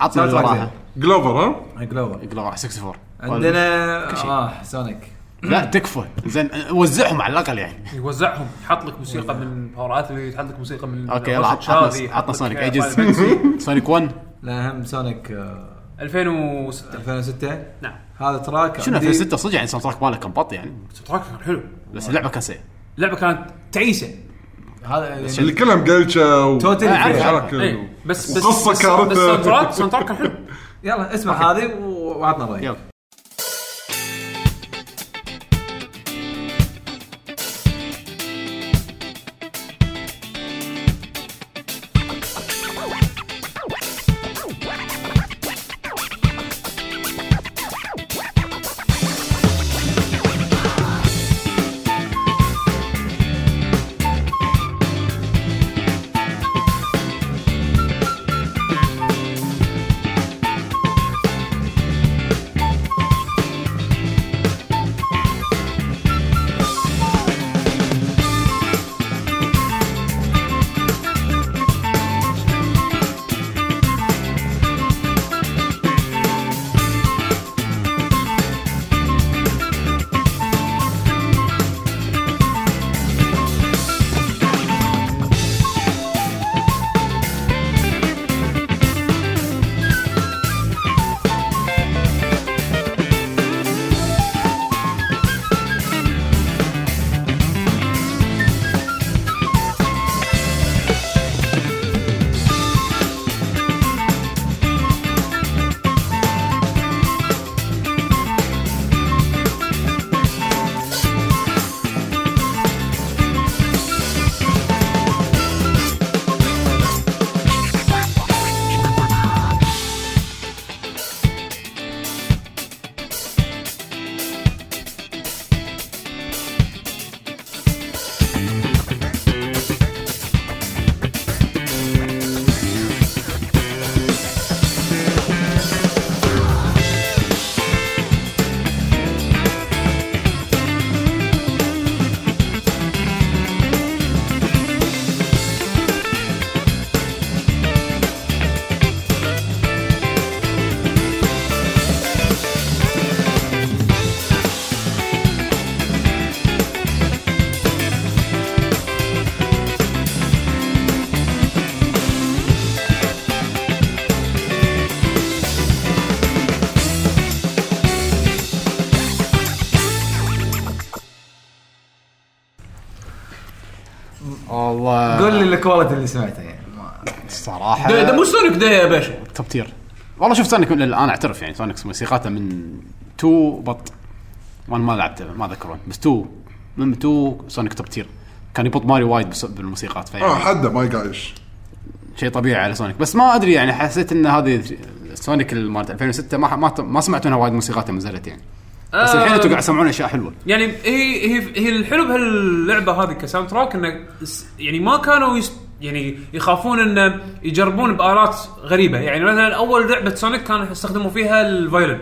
عطنا اللي وراها جلوفر ها؟ جلوفر يقلب 64 عندنا. آه سونيك لا تكفى. زين وزعهم على الأقل يعني. يوزعهم يحط لك موسيقى من باورات اللي يحط لك موسيقى من أوكي يلا عطنا عطنا سونيك. ايجز. سونيك 1 لا هم سونيك آه 2006 2006 نعم. هذا track شنو عندي- 2006 صدق يعني soundtrack ماله كان بط يعني. track كان حلو. بس اللعبة كان سيء. اللعبة كانت تعيسة. هذا يعني اللي كلها مقلشه و... totally و- بس بس بس بس ساوند تراك ساوند تراك كان حلو. يلا اسمع هذه وعطنا رايك ال quality اللي سمعتها يعني. الصراحه ده, ده مو سونيك ده يا باشا. top tier. والله شوف سونيك الان أعترف يعني سونيك موسيقاته من 2 بط وأنا ما لعبته ما اذكر وين، بس 2 من 2 سونيك top tier. كان يبط ماريو وايد بس- بالموسيقات آه حده ما يقايش. شيء طبيعي على سونيك بس ما أدري يعني حسيت إن هذه سونيك مالت 2006 ما ما ما سمعت منها وايد موسيقات نزلت يعني. بس آه، الحين أنتم قاعد تسمعون أشياء حلوة. يعني هي هي هي الحلو بهاللعبة هذه ك soundtrack إنه يعني ما كانوا يس يعني يخافون إنه يجربون بآلات غريبة. يعني مثلا أول لعبة سونيك كانوا يستخدموا فيها ال violin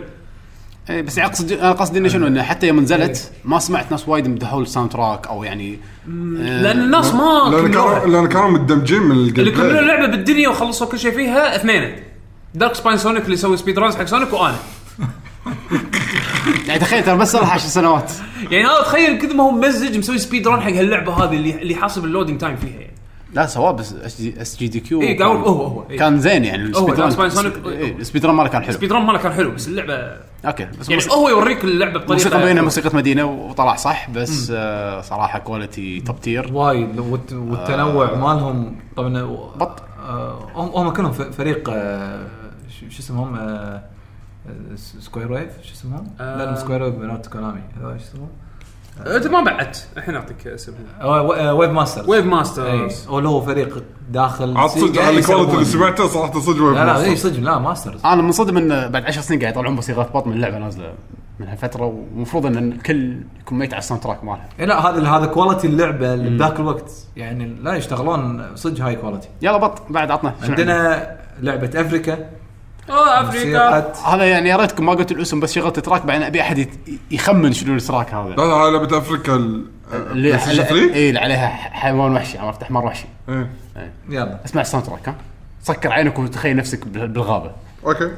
إيه بس يعني اقصد أنا قصدي إنه شنو؟ إنه حتى يوم نزلت ما سمعت ناس وايد مدحوا ال soundtrack أو يعني لأن الناس ما لأن. كانوا لأن كانوا مندمجين من اللي كملوا اللعبة بالدنيا وخلصوا كل شيء فيها اثنين. Darkspine Sonic اللي يسوي speedruns حق سونيك وأنا. يعني تخيل ترى بس صار 10 سنوات. يعني هذا تخيل كذا ما هو ممزج مسوي speedrun حق هاللعبة هذه اللي اللي حاسب ال loading time فيها يعني. لا سواه بس اس جي دي كيو إيه، قالوا هو- هو، إيه. كان زين يعني ال speedrun إيه، ال speedrun ماله كان حلو. سبيد ران ماله كان حلو بس اللعبه okay بس يعني هو يوريك اللعبة بطريقة موسيقى بينها موسيقى مدينة وطلع صح بس آه صراحة quality top tier وايد والت- والتنوع مالهم طبعا بط. آه، هم هم كلهم ف- فريق آه، ش- شو اسمهم؟ آه، آه، Square Wave شو اسمهم؟ آه. لا مو Square Wave بنات كونامي. هذول شو اسمهم؟ انت ما بعدت الحين أعطيك اسمه آه، آه، Wave Masters. Wave اي Masters. هو له فريق داخل عاد صدق سيجا على ال quality اللي. سمعته صراحة صدق Wave لا لا ماستر. اي صدق لا Masters. أنا منصدم ان بعد 10 سنين قاعد يطلعون موسيقات بط من اللعبة نازلة من هالفترة ومفروض إن الكل يكون ميت على ال soundtrack مالها. إيه لا هذا هذا quality اللعبة اللي بذاك الوقت يعني لا يشتغلون صدق هاي quality يلا بط بعد عطنا عندنا لعبة أفريكا. آه افريكا هذا يعني يا ريتكم ما قلت الأسم بس شغلت track بعدين أبي أحد يت- يخمن شنو ال track هذا. لا لا هاي لعبه افريكا ال- اللي بلاي ستيشن 3 اي اللي عليها حيوان وحشي عرفت حمار وحشي. إيه. يلا. اسمع ال soundtrack ها. سكر عينك وتخيل نفسك بال- بالغابة. okay.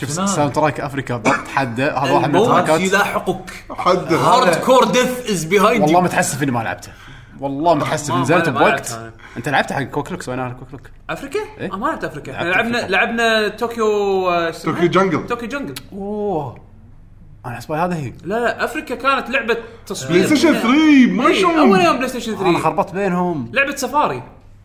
شوف؟ soundtrack Afrika بط حده. هذا واحد من التراكات. يلاحقك. حد hardcore death is behind والله متحسف اني ما لعبته. والله متحسف نزلت بوقت. أنت لعبت حق كوكلوك سوينا لك كوكلوك Afrika؟ إيه؟ آه ما لعبت Afrika. إحنا لعبنا. لعبنا Tokyo؟ Tokyo Jungle Tokyo Jungle أوه. أنا حسب هذا هي. لا لا Afrika كانت لعبة تصوير. PlayStation 3 ما إيه، شلون؟ أول يوم PlayStation أنا 3 خربطت بينهم. لعبة سفاري.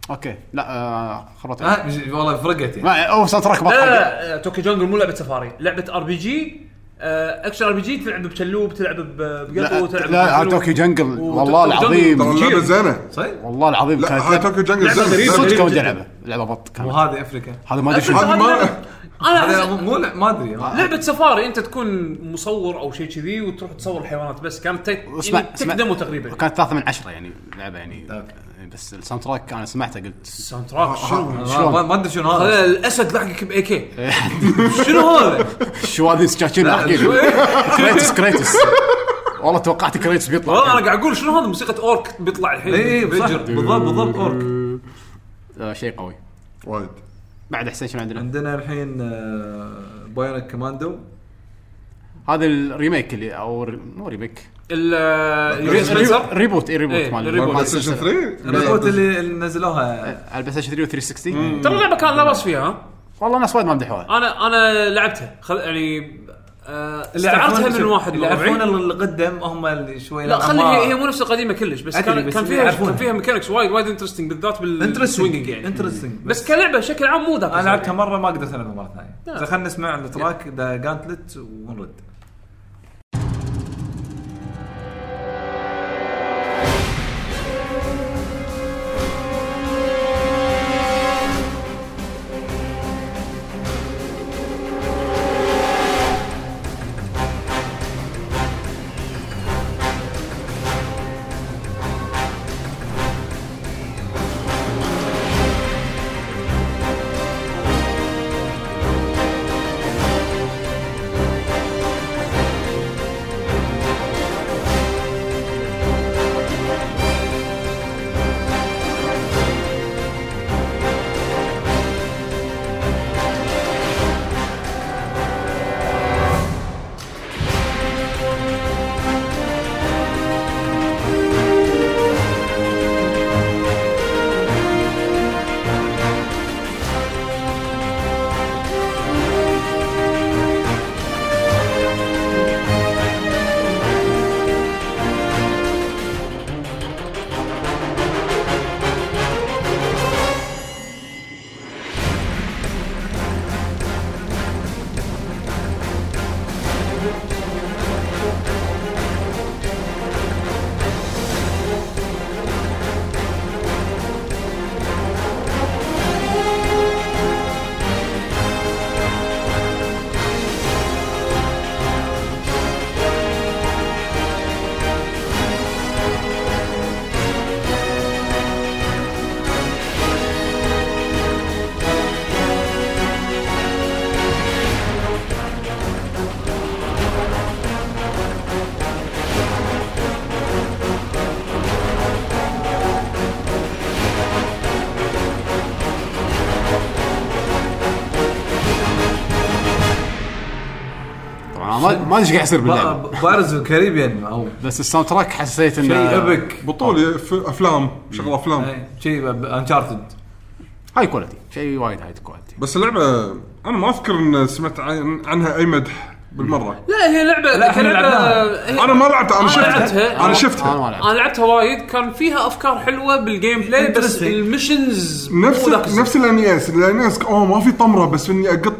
okay. لا آه خربطت ها ج- والله فرقت يعني. ما أو تراك بط لا. لا لا توكيو جنجل مو لعبة سفاري. لعبة ار بي جي اكشن ار بي جي تلعب بشلوب تلعب ب- لا بقطو تلعب لا توكيو جنجل والله العظيم. اللعبه زينة. صحيح؟ والله العظيم لا كانت هاي توكيو جنجل. صدق كانت جداً. لعبة. لعبة بط كانت. وهذه افريكا هذا ما أدري ما أنا مو ما أدري. لعبة سفاري أنت تكون مصور أو شيء كذي وتروح تصور الحيوانات بس. كانت تك... اسمع. يعني تقريبا. كانت ثلاثة من عشرة يعني لعبة يعني. okay. بس ال soundtrack أنا سمعته قلت الساوند تراك شنو ما- ما- أدري شنو هذا. الأسد لاحقك بأي كي. شنو هذا؟ شو هذه سكاتشين لاحقين Kratos Kratos والله توقعت Kratos بيطلع والله أنا قاعد أقول شنو هذا؟ موسيقى أورك بيطلع الحين. اي بيفجر. بالضبط بالضبط أورك. آه، شيء قوي. وايد. بعد حسين شنو عندنا؟ عندنا الحين آه، Bionic Commando هذا ال remake اللي أو مو remake. reboot اي إيه، reboot مال. 3 ال reboot اللي نزلوها. على ال PlayStation 3 و 360 ترى اللعبة كان لا باس فيها ها؟ والله ناس وايد ما مدحوها. أنا أنا لعبتها. خل... يعني آه، استعرتها من واحد اللي يعرفون. اللي قدم هم اللي شوي لا خلي هي, هي مو نفس القديمة كلش بس كان بس كان فيها. كان فيها mechanics وايد وايد interesting بالذات بال swinging يعني. interesting بس كلعبة بشكل عام مو ذاك أنا لعبتها. مرة ما قدرت ألعبها مرة ثانية. خلينا نسمع التراك ذا جانتلت ونرد. ما أدري إيش قاعد يصير باللعبة. Pirates Caribbean. أو بس ال soundtrack حسيت إنه شيء epic بطولة ف- أفلام شغل أفلام. إيه، شيء Uncharted high quality شيء وايد high quality بس اللعبة أنا ما أذكر إن سمعت عن عنها أي مدح بالمرة. لا هي لعبه لا، إحنا كلعبة- لعبناها. هي- أنا ما لعبتها أنا أنا شفتها. لعبتها. أنا شفتها. أنا ما لعبت أنا لعبتها وايد. كان فيها أفكار حلوة بال gameplay بس Interesting. ال missions نفس. نفس ال NES ال NES أوه ما في طمرة بس إني أقط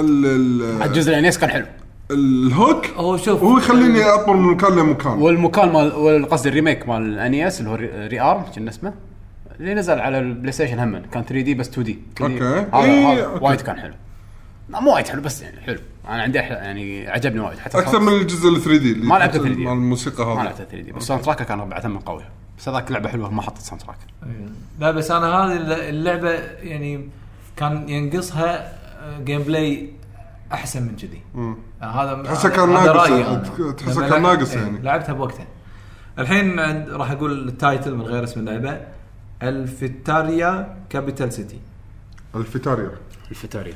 ال- ال- الجزء ال NES كان حلو. ال hook هو شوف وهو يخليني اطمر من مكان لمكان. والمكان مال قصدي ال remake مال ال NES اللي هو Re- Armed كان اسمه؟ اللي نزل على ال PlayStation هم كان 3D بس 2D. هذا إيه،. وايد كان حلو. لا، مو وايد حلو بس يعني حلو. أنا عندي أحلى يعني عجبني وايد حتى أكثر من الجزء ال 3D ما لعبت 3D. مال الموسيقى ما هذا لعبت 3D بس ال soundtrack كان بعد من قوي. بس هذاك لعبة حلوة ما حطت soundtrack لا بس أنا هذه اللعبة يعني كان ينقصها gameplay أحسن من كذي. آه، هذا تحسه كان ناقص. تحسه كان ناقص إيه، يعني. لعبتها بوقتها الحين عند- راح أقول ال title من غير اسم اللعبة. Alfitaria Capital City. Alfitaria Alfitaria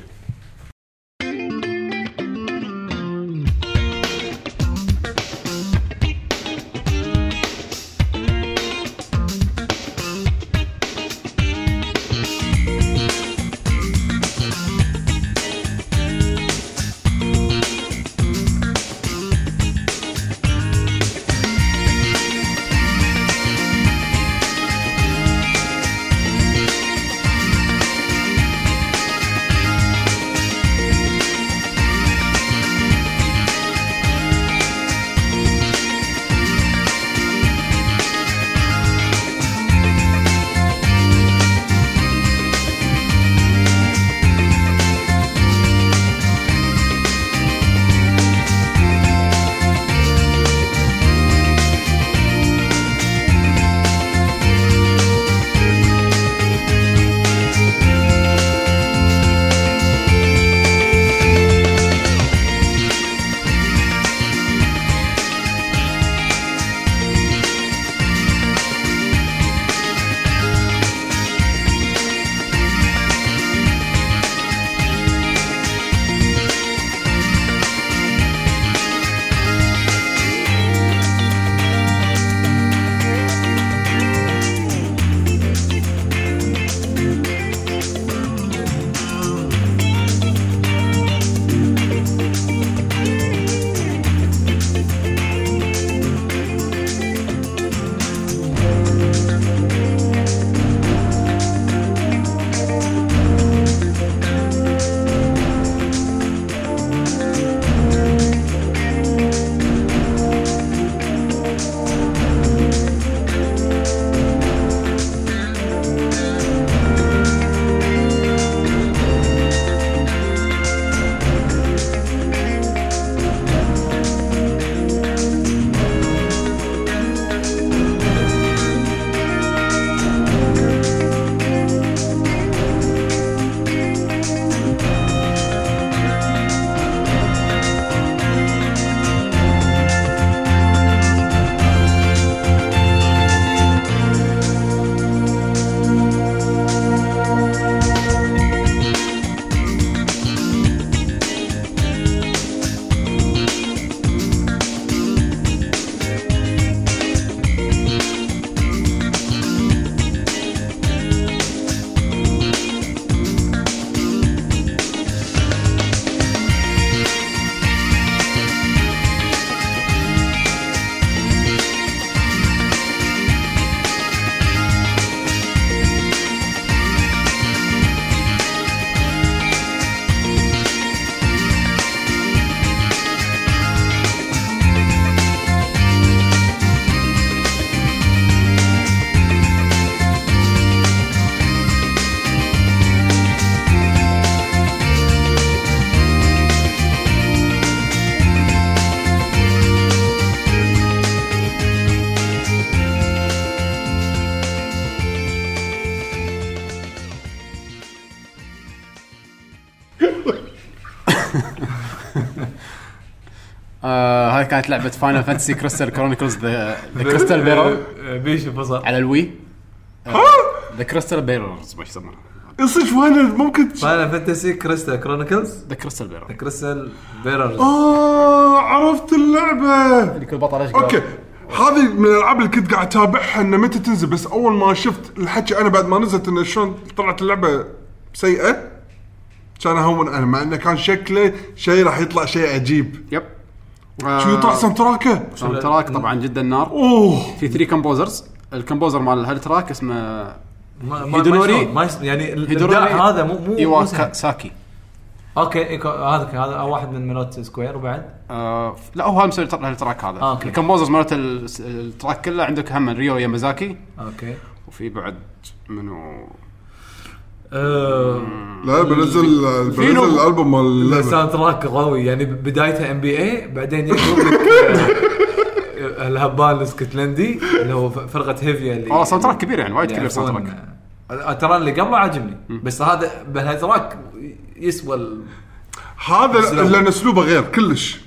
هاي كانت لعبة Final Fantasy Crystal Chronicles The Crystal Bearer بيشو فصل على ال Wii. The Crystal Bearers ما يسمونه. يصير Final ممكن Final Fantasy Crystal Chronicles The Crystal Bearer Crystal Bearers آه عرفت اللعبة. اللي كل بطل إيش قال؟ okay. هذه من الألعاب اللي كنت قاعد أتابعها انه متى تنزل بس أول ما شفت الحكي أنا بعد ما نزلت إنه شلون طلعت اللعبة سيئة كان اهون أنا مع إنه كان شكله شيء راح يطلع شيء عجيب. يب. شو يطلع سنتراكه؟ ساوند تراك طبعا جدا نار. أوه. في 3 كومبوزرز الكومبوزر مال هالتراك اسمه ما ما هيدونوري- ما, يس- يعني الابداع هذا مو مو مو ايوا سهل. كا- ساكي. أوكي إيكو- هذا هذا واحد من ملوت سكوير وبعد؟ آه لا هو مسوي التر- التراك هذا. آه، أوكي. الكومبوزرز مالت ال- التراك كله عندك هم ريو يامازاكي. أوكي. وفي بعد منو؟ آه، لا بنزل بنزل الألبوم مال ال soundtrack قوي يعني بدايتها ambient بعدين يقلب لك آه، الهبال الاسكتلندي اللي هو فرقة هيفيا اللي والله soundtrack كبير يعني وايد كبير soundtrack آه، ترى اللي قبله عاجبني. بس هذا بهال track يسوى هذا. لأن أسلوبه غير كلش.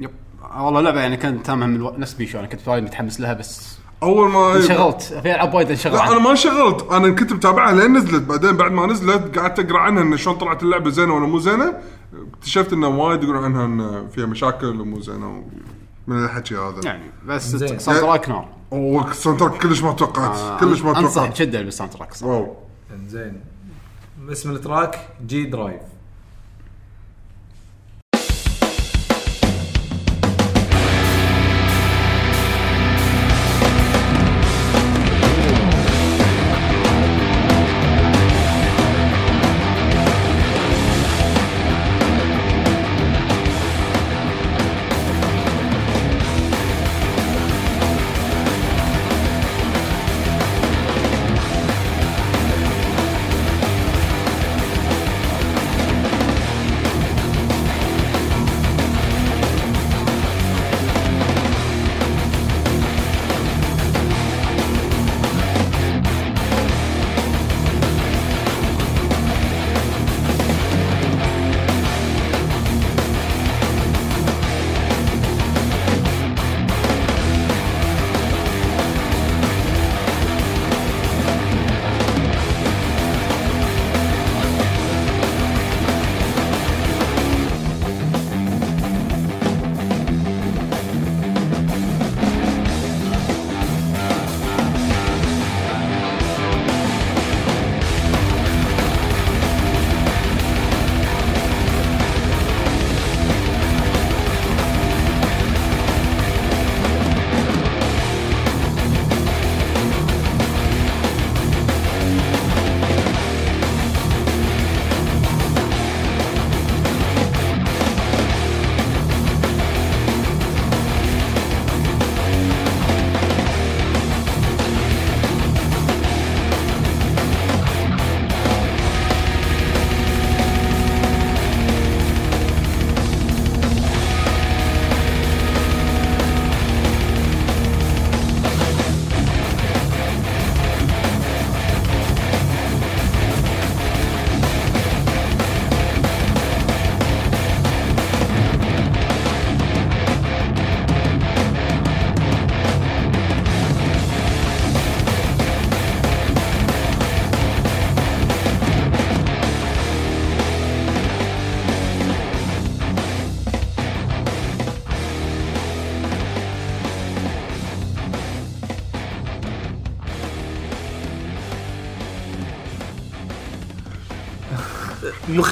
yep. آه، والله لعبه يعني كانت تامها من. نفس بيشو أنا كنت وايد متحمس لها بس أول ما انشغلت. في ألعاب وايد انشغل لا أنا. ما انشغلت. أنا كنت متابعها لين نزلت بعدين بعد ما نزلت قعدت أقرأ عنها انه شلون طلعت اللعبة زينة ولا مو زينة. اكتشفت انه وايد يقولون عنها إن فيها مشاكل ومو زينة و... من الحكي هذا. يعني بس. soundtrack نار. وال soundtrack كلش ما توقعت. آه، كلش ما أنصح توقعت. بشده بال soundtrack صراحة. wow. زين. اسم ال track G Drive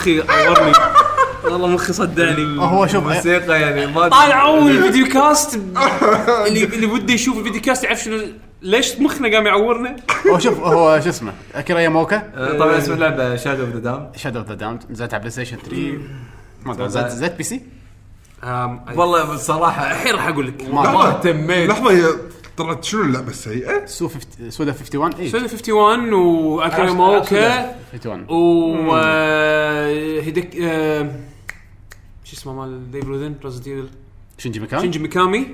مخي عورني. والله مخي صدعني. هو شوف الموسيقى يعني ما طالعوا ال videocast. اللي اللي وده يشوف ال videocast يعرف شنو ليش مخنا قام يعورنا؟ هو شوف هو شو اسمه؟ اكيرا ياماوكا آه، طبعا اسم اللعبة Shadow of the Damn Shadow of the Damned نزلت على PlayStation 3 ما أدري نزلت PC والله بصراحه الحين راح أقول لك. ما اهتميت. لحظة هي طلعت شنو اللعبة السيئة؟ سو 50 سودا 51 اي سودا 51 واكيرا عرفت- موكا 51 و آه، هيدك آه، شو اسمه مال ديف لوذن ريزنت ايفل شنجي ميكان شينجي ميكامي.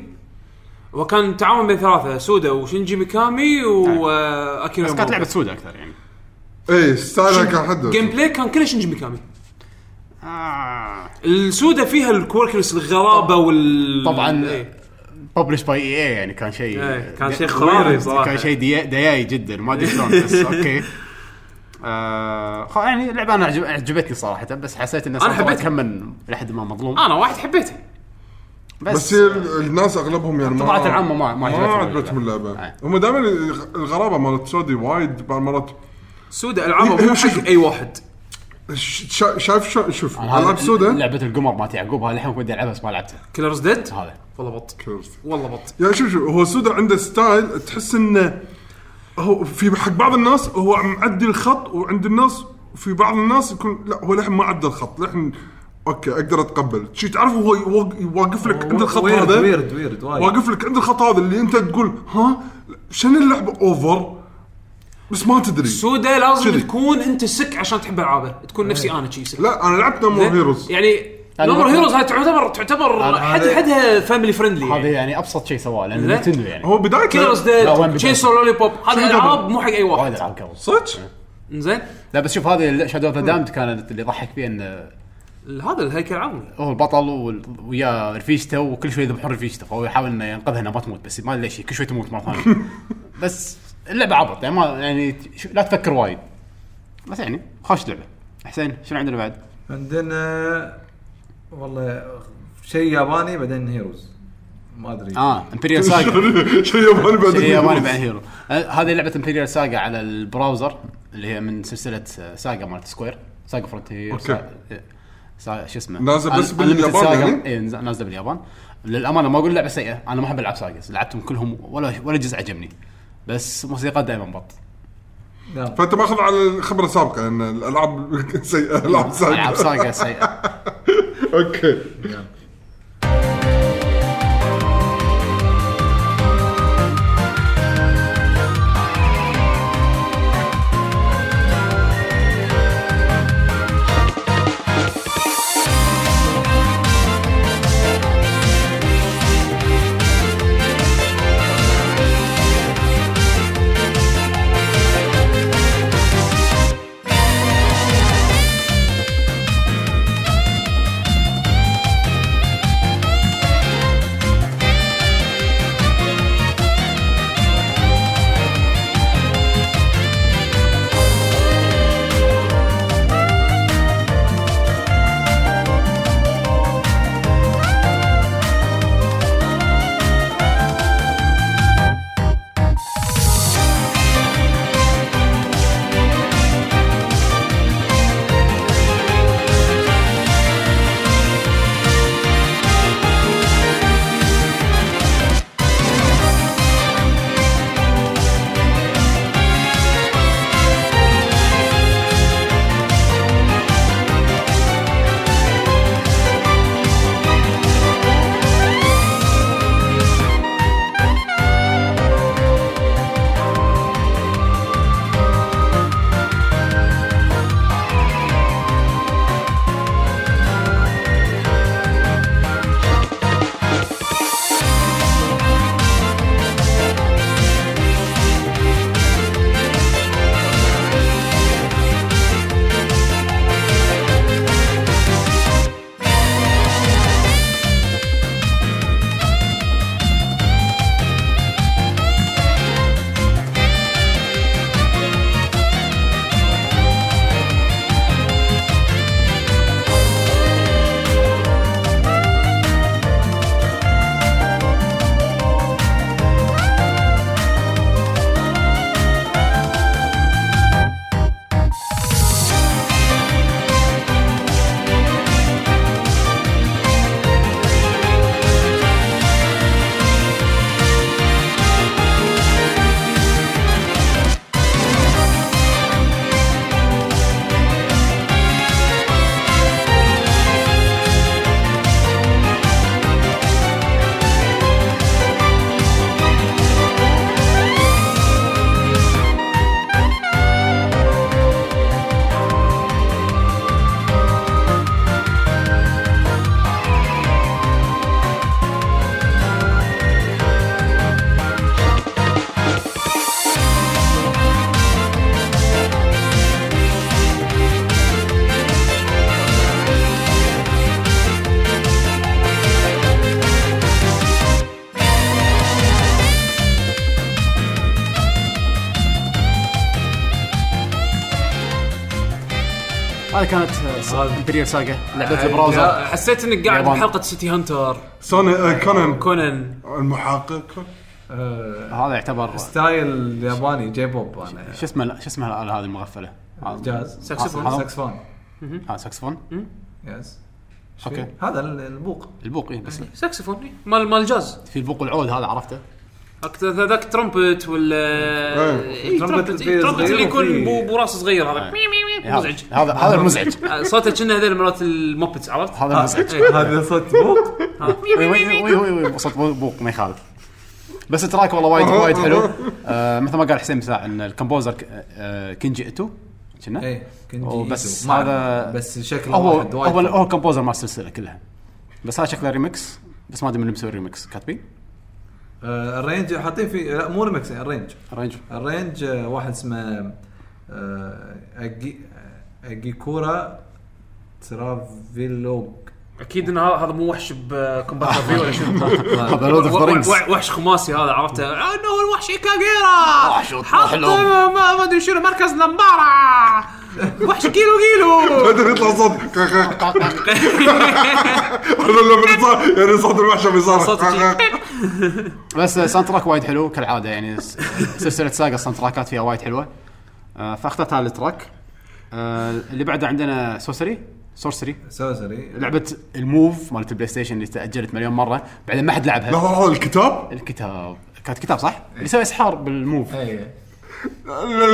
وكان تعاون بين ثلاثة سودا وشينجي ميكامي واكيرا بس كانت لعبة سودا أكثر يعني. اي ستايلها كان حد جيم بلاي كان كله شينجي ميكامي. آه. السودا فيها الكويركنس الغرابة وال طبعا إيه. ببلش باي اي اي يعني كان شيء إيه، كان شيء خرافي صراحة. كان شيء ديا- دياي جدا ما أدري شلون بس okay. آه يعني اللعبة أنا عجب عجبتني صراحة بس حسيت إن أنا حبيتها. كمل لحد ما مظلوم. أنا واحد حبيته بس, بس الناس أغلبهم يعني الطباعة العامة ما- ما عجبتهم اللعبة. آه. هم دائما الغرابة مالت سودي وايد بعض المرات سودا العابه إيه، مو شوف. حق أي واحد. شايف شو شوف هذا ألعاب سودا لعبة القمر مالت يعقوب هذه الحين ودي ألعبها بس ما لعبتها. Killer is Dead هذا. والله بط. والله بط. يعني شوف شوف هو سودا عنده style تحس إنه هو في حق بعض الناس هو معدي الخط وعند الناس في بعض الناس يكون لا هو لحن ما عدى الخط لحن okay أقدر أتقبل. شي تعرف هو يوقف لك عند الخط ويرد هذا؟ ويرد ويرد وايد. واقف لك عند الخط هذا اللي أنت تقول ها؟ شنو اللعبه over؟ بس ما تدري. سودا لازم كذي. تكون أنت sick عشان تحب ألعابه. تكون نفسي أنا شي sick. لا أنا لعبت No More Heroes يعني No More Heroes هاي تعتبر تعتبر حد حدها family friendly هذا يعني. يعني أبسط شيء سواه لأن. نتندو يعني هو بدايته وين ديد بدأ؟ Chainsaw Lollipop هذه العاب؟ مو حق أي وايد واحد ألعاب قبل صدق؟ زين لا بس شوف هذه Shadow of the Damned كانت اللي يضحك فيها انه هذا الهيكل العظمي هو البطل وياه رفيجته وكل شوي يذبحون رفيجته فهو يحاول إنه ينقذها انها ما تموت بس ما أدري ليش كل شوي تموت مرة ثانية بس اللعبة عبط يعني ما يعني لا تفكر وايد بس يعني خوش لعبة حسين شنو عندنا بعد؟ عندنا والله شيء ياباني بعدين Heroes. ما أدري. آه Imperial SaGa شيء ياباني بعد شيء ياباني بعد Hero آه، هذه لعبة Imperial SaGa على ال browser اللي هي من سلسلة آه، SaGa مالت Square SaGa Frontier okay. سا... شو اسمه؟ نازل بس باليابان Saga. يعني؟ اي نازله باليابان. للأمانة ما أقول لعبة سيئة. أنا ما أحب ألعب ساجاز لعبتهم كلهم ولا ولا جزء عجبني. بس موسيقى دائما بط. نعم. فأنت ماخذ على خبره سابقه إن الألعاب سيئة ألعاب ألعاب سيئه ساجا سيئة. أوكي هذه هذا. Imperial SaGa لعبه آه، ال browser. حسيت إنك قاعد يابان. بحلقة City Hunter سوني آه، كونان كونان المحقق. آه، هذا يعتبر style ياباني J-pop أنا. شو اسمه شو اسمها الاله هذه المغفلة؟ جاز. ساكسفون. ساكسفون هذا؟ ساكسفون yes okay. هذا ال- البوق. البوق اي بس ساكسفون إيه. مال مال جاز. في البوق العود هذا عرفته؟ أكت- ذاك ترمبت ولا إيه، trumpet trumpet إيه، اللي يكون وفي- بو- بو راس صغير هذا. مي، هذا مزعج. هذا هذا المزعج آه، صوته كأنه هذول مرات ال Muppets عرفت؟ هذا المزعج إيه. هذا صوت بوق. وي وي وي وي وي صوت بوق ما يخالف. بس ال track والله وايد وايد حلو. آه مثل ما قال حسين مساع إن ال composer آه كينجي إتو كنا؟ إيه كنجي إيتو. ما هذا- بس شكله هو واحد وايد هو. هو ال composer مال السلسلة كلها. بس هذا شكله ريمكس بس ما أدري من اللي مسوي الريمكس كاتبين؟ آه، arrange حاطين فيه لا مو remix arrange arrange arrange آه، واحد اسمه آه، أجي أجيكورا ترافيلوج أكيد إن هذا هذا مو وحش بكومبات فيه ولا شنو هذا لود اوف رينجز وحش خماسي هذا عرفته انه الوحش كاغيرا وحش حط. ما ما أدري شنو مركز لمبارا وحش كيلو كيلو. بعدين يطلع صوت. هذا لما صار يعني صوت الوحشه بيصير صوت بس ساوند تراك وايد حلو كالعادة يعني س- سلسلة ساقا الساوند تراكات فيها وايد حلوة. آه، فاخترت هذا التراك آه، اللي بعده عندنا سوسري سورسري سوسري لعبه الموف مالت البلاي ستيشن اللي تاجلت مليون مره بعدين ما حد لا لعبها هذا الكتاب الكتاب كانت كتاب صح؟ اللي يسوي اسحار بالموف اي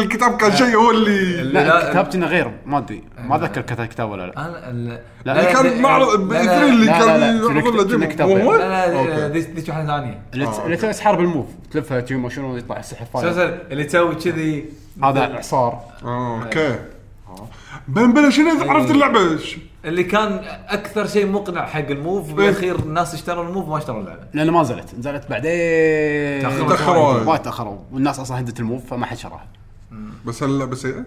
الكتاب كان شيء هو اللي لا لا، الكتاب كنا غير ما ادري ما اتذكر كتب الكتاب ولا لا أنا لا، اللي كان معرض لا، باي لا، 3 اللي لا، كان لا، لا، يعرضون له. كتاب؟ لا لا. ذيك واحدة ثانية اللي تسوي اسحار بال Move تلفها تجي motion ويطلع السحر اللي تسوي كذي هذا اعصار آه، okay بلا بلا شنو عرفت اللعبة؟ ش- اللي كان أكثر شيء مقنع حق ال Move بالاخير الناس اشتروا ال Move ما اشتروا اللعبة. لأنه ما نزلت. نزلت بعدين. تأخروا وايد. تأخروا. والناس أصلا هدت ال Move فما حد شراها. بس هل اللعبة سيئة؟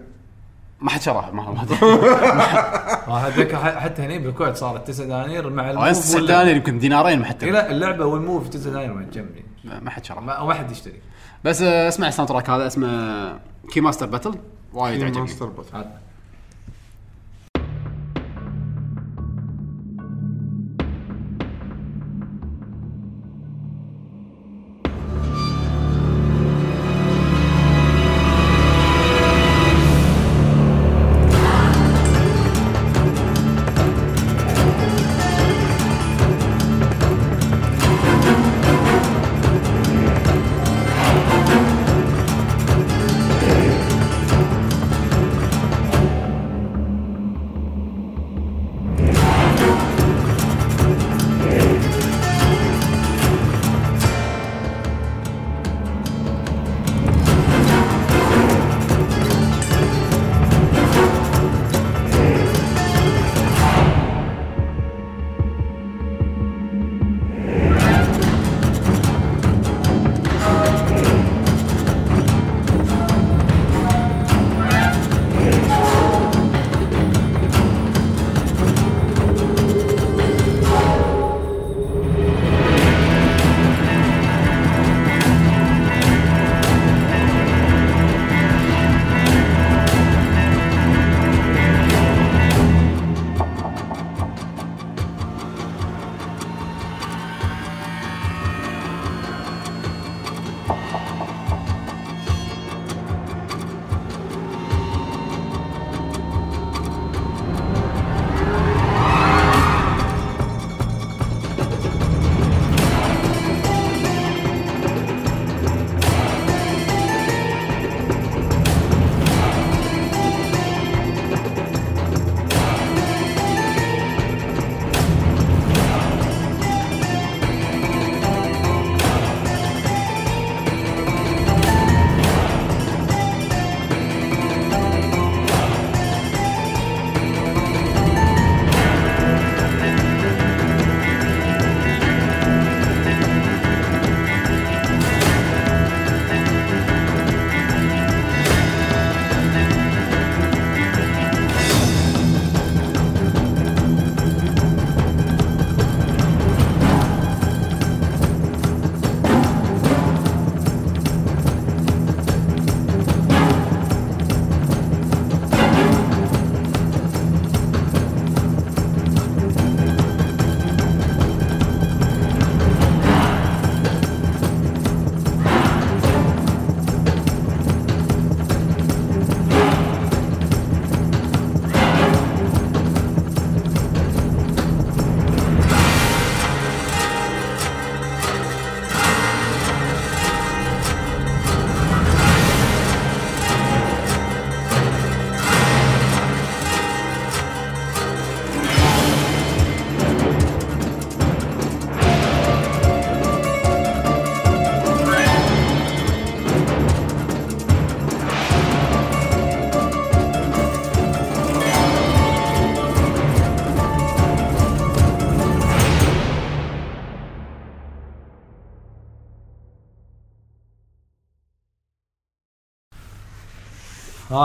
ما حد شراها ما ادري هذاك حتى هنا بالكويت صارت 9 دنانير مع وين ال Move set واللعبة. دنانير يمكن دينارين ما إيه حد لا اللعبة وال Move 9 دنانير ما جنبي ما حد شراها. ما حد يشتري. بس آه، اسمع ال soundtrack هذا اسمه Keymaster Battle وايد عجبني. Master Battle.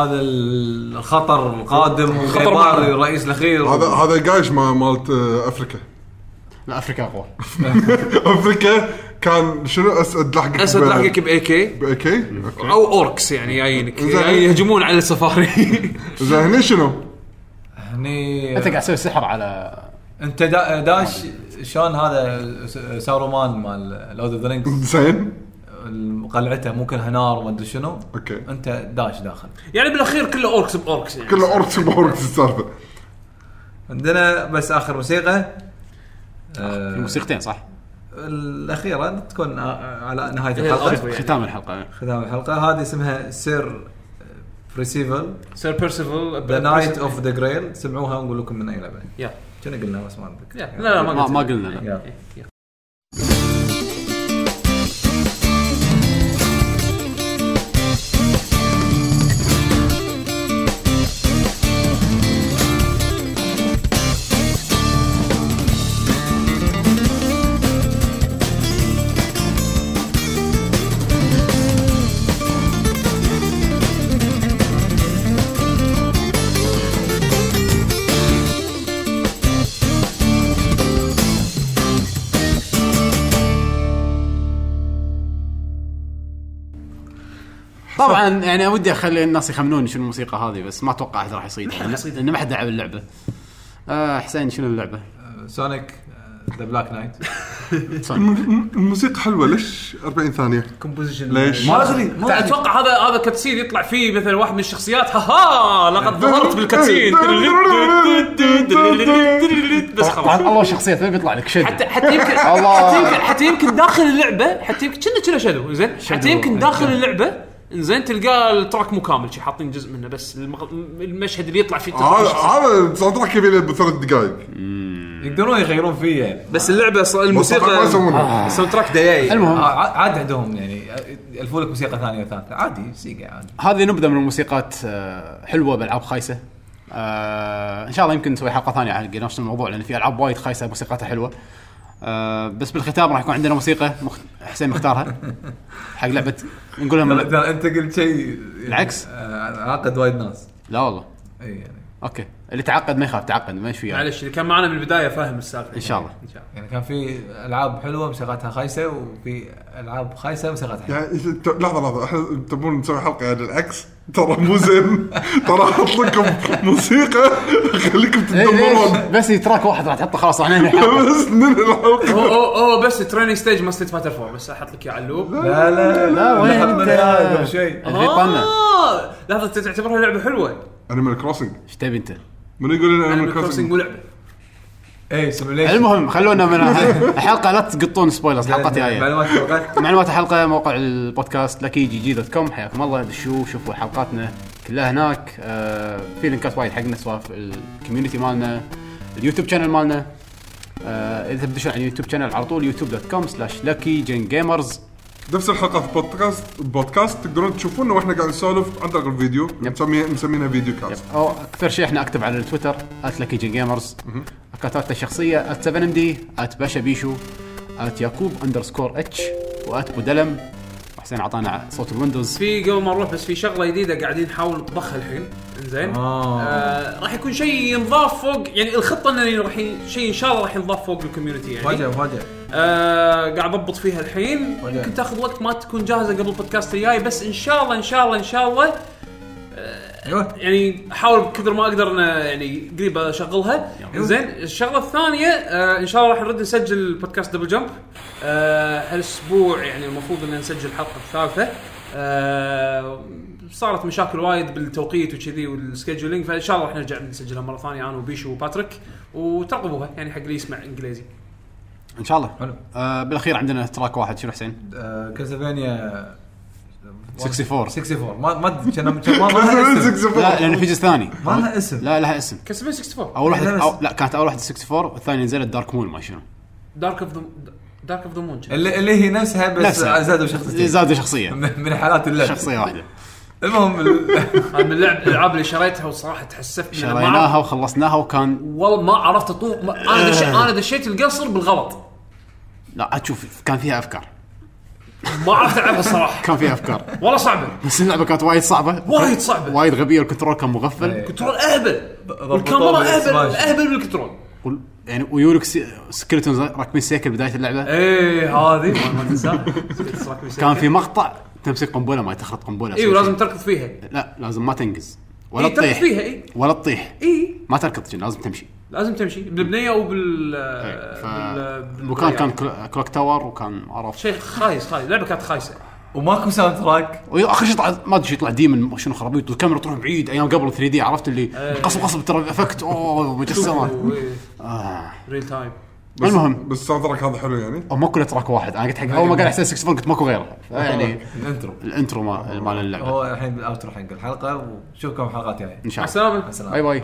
هذا الخطر القادم معنا. الرئيس الأخير. هذا هذا قايش ما- مالت آه، أفريكا. لا أفريكا أقوى. أفريكا كان شنو؟ أسد لحقك أسد ب- لحقك باي كي باوكي أوكي. أو أوركس يعني جايينك زين. جاي يهجمون على السفاري. زين هني شنو؟ هني أنت قاعد تسوي سحر على أنت دا داش شلون هذا سارومان مال لورد اوف ذا رينجز زين. قلعته مو كلها نار وما أدري شنو. okay. أنت داش داخل. يعني بالأخير كله orcs ب orcs يعني. كله orcs ب orcs السالفة. عندنا بس آخر موسيقى. آه، الموسيقتين صح؟ الأخيرة تكون آه، على نهاية الحلقة. ختام الحلقة. ختام الحلقة. هذه اسمها Sir Percival Sir Percival the Knight of the Grail سمعوها ونقول لكم من أي لعبة. يا. كنا قلنا؟ بس ما اتذكر لا لا ما قلنا. لا. طبعا يعني ودي أخلي الناس يخمنون شنو الموسيقى هذه بس ما أتوقع أحد راح يصيد لأن ما حد لعب اللعبة آه حسين شنو اللعبة؟ سونيك ذا بلاك نايت. الموسيقى حلوة ليش 40 ثانية؟ كومبوزيشن ليش؟ ما أدري. أتوقع هذا هذا كاتسين يطلع فيه مثلا واحد من الشخصيات ها ها لقد ظهرت بالكاتسين بس طبعا خلاص اول شخصية ما بيطلع لك شد حتى حتى يمكن الله. حتى يمكن حتى يمكن داخل اللعبه حتى يمكن كنا كنا شادو زين حتى يمكن داخل اللعبة زين تلقاه ال track مو كامل شي حاطين جزء منه بس. المغ... المشهد اللي يطلع فيه هذا هذا soundtrack له بثلاث دقائق يقدرون يغيرون فيه. يعني بس اللعبة ص- ما الموسيقى يسوونها ال sound track دقايق المهم آه، عاد عندهم يعني يلفوا لك موسيقى ثانية وثالثة. عادي Sega عادي هذه نبذة من الموسيقات آه، حلوة بألعاب خايسة. آه إن شاء الله يمكن نسوي حلقة ثانية حق نفس الموضوع لأن في ألعاب وايد خايسة موسيقاتها حلوة. آه بس بالختام راح يكون عندنا موسيقى. مخ... حسين مختارها. حق لعبة نقول لهم ترى ترى أنت قلت شيء بالعكس. آه، عقد وايد ناس. لا والله. اي يعني. okay. اللي تعقد ما يخاف تعقد ما وياه معلش اللي كان معنا من البداية فاهم السالفة. إن شاء الله. إن شاء الله. يعني كان في ألعاب حلوة موسيقاتها خايسة وفي ألعاب خايسة موسيقاتها حلوة يعني لحظة لحظة. إحنا تبون نسوي حلقة يعني العكس؟ ترى مو زين. ترى أحط لكم موسيقى خليكم إيه تدمرون. ليش بس track واحد راح تحطه خلاص إحنا بس ننهي الحلقة. هو هو بس تريننج ستيج ما ستيت فايتر 4 بس أحط لك إياه على اللوب. لا لا لا، وين قبل طنا آه لحظة أنت تعتبرها لعبة حلوة. انيمال كروسنج إيش تبي أنت؟ من يقول لنا أنا انيمال كروسنج مو لعبه اي سيموليشن المهم خلونا من الحلقة لا تقطون سبويلرز حلقه جاية معلومات فوقات معلومات الحلقة موقع البودكاست لكي جي جي دوت كوم حياكم الله دشوا شوفوا حلقاتنا كلها هناك. آه في لينكات وايد حقنا سواء في الكوميونتي مالنا اليوتيوب شانل مالنا. آه إذا تدشون على اليوتيوب شانل على طول يوتيوب دوت كوم سلاش لكي جين جيمرز نفس الحلقات بودكاست بودكاست تقدرون تشوفونا وإحنا قاعد نسولف عن طريق الفيديو. مسميها مسمينها فيديو كاست. أو أكثر شيء إحنا أكتب على التويتر @لكي جين جيمرز اكونتاتنا الشخصية @7 ام دي @باشا بيشو @يعقوب اندرسكور اتش @بودلم حسين اعطانا صوت الويندوز. في قبل ما نروح بس في شغلة جديدة قاعدين نحاول نطبخها الحين. إنزين. آه. آه راح يكون شيء ينضاف فوق يعني الخطة انه راح شيء إن شاء الله راح ينضاف فوق ال community يعني. مفاجاه مفاجاه آه قاعد أضبط فيها الحين. يمكن تاخذ وقت ما تكون جاهزة قبل البودكاست الجاي بس إن شاء الله إن شاء الله إن شاء الله أيوه. يعني أحاول بقدر ما أقدر انه يعني قريب أشغلها. زين الشغلة الثانية آه إن شاء الله راح نرد نسجل بودكاست Double Jump آه هالأسبوع يعني المفروض إن نسجل الحلقة الثالثة. آه صارت مشاكل وايد بالتوقيت وكذي وال scheduling فإن شاء الله راح نرجع نسجلها مرة ثانية أنا وبيشو وباتريك. وترقبوها يعني حق اللي يسمع انجليزي إن شاء الله. حلو. آه بالأخير عندنا track واحد شنو حسين؟ آه، Castlevania 64 64 ما ما أدري كان ما ما لها اسم. لا لأن في جزء ثاني. ما لها اسم. لا لها اسم. Castlevania 64 أول واحدة أو لا كانت أول واحدة 64 والثانية نزلت Dark Moon ما شنو. Dark of the Dark of the Moon اللي, اللي هي نفسها بس نفسها. زادوا شخصيتين. زاد شخصية. من حالات اللعب. شخصية واحدة. المهم من اللعب الألعاب اللي شريتها وصراحة تحسفت شريناها وخلصناها وكان والله ما عرفت اطوف أنا دش... أنا دشيت القصر بالغلط. لا تشوف كان فيها أفكار. ما عرفت ألعبها الصراحة. كان فيها أفكار. والله صعبة. بس اللعبه كانت وايد صعبة. وايد صعبة. وايد غبية وال control كان مغفل. إيه. control أهبل. والكاميرا أهبل. أهبل بال control. يعني ويورك سكرتونز راكبين سيكل بداية اللعبة. إيه هذه. ما- ما تنساها كان في مقطع تمسك قنبلة ما تخرط قنبلة أيوه لازم تركض فيها. لا لازم ما تنقز. ولا تطيح. فيها إي. ولا تطيح. إي. ما تركض لازم تمشي. لازم تمشي. بالبنية أو بال إيه، ف... المكان كان كلوك تاور وكان عرفت. شيء خايس خايس. اللعبه كانت خايسة. وماكو ساوند تراك. واخر شيء طلع ما أدري شو يطلع ديمن شنو خرابيط والكاميرا تروح بعيد أيام قبل 3 دي عرفت اللي إيه. قصب قصب ترى افكت أوه مجسمة. آه. real time بس المهم. بس ال soundtrack هذا حلو يعني. أو ماكو track واحد. أنا قلت حق أول ما قال احسن 6 قلت ماكو غيره. يعني ال intro. ال intro مال اللعبة. هو الحين بال outro حق الحلقة ونشوفكم حلقات جاية. إن شاء مع الله السلامه السلام. bye bye.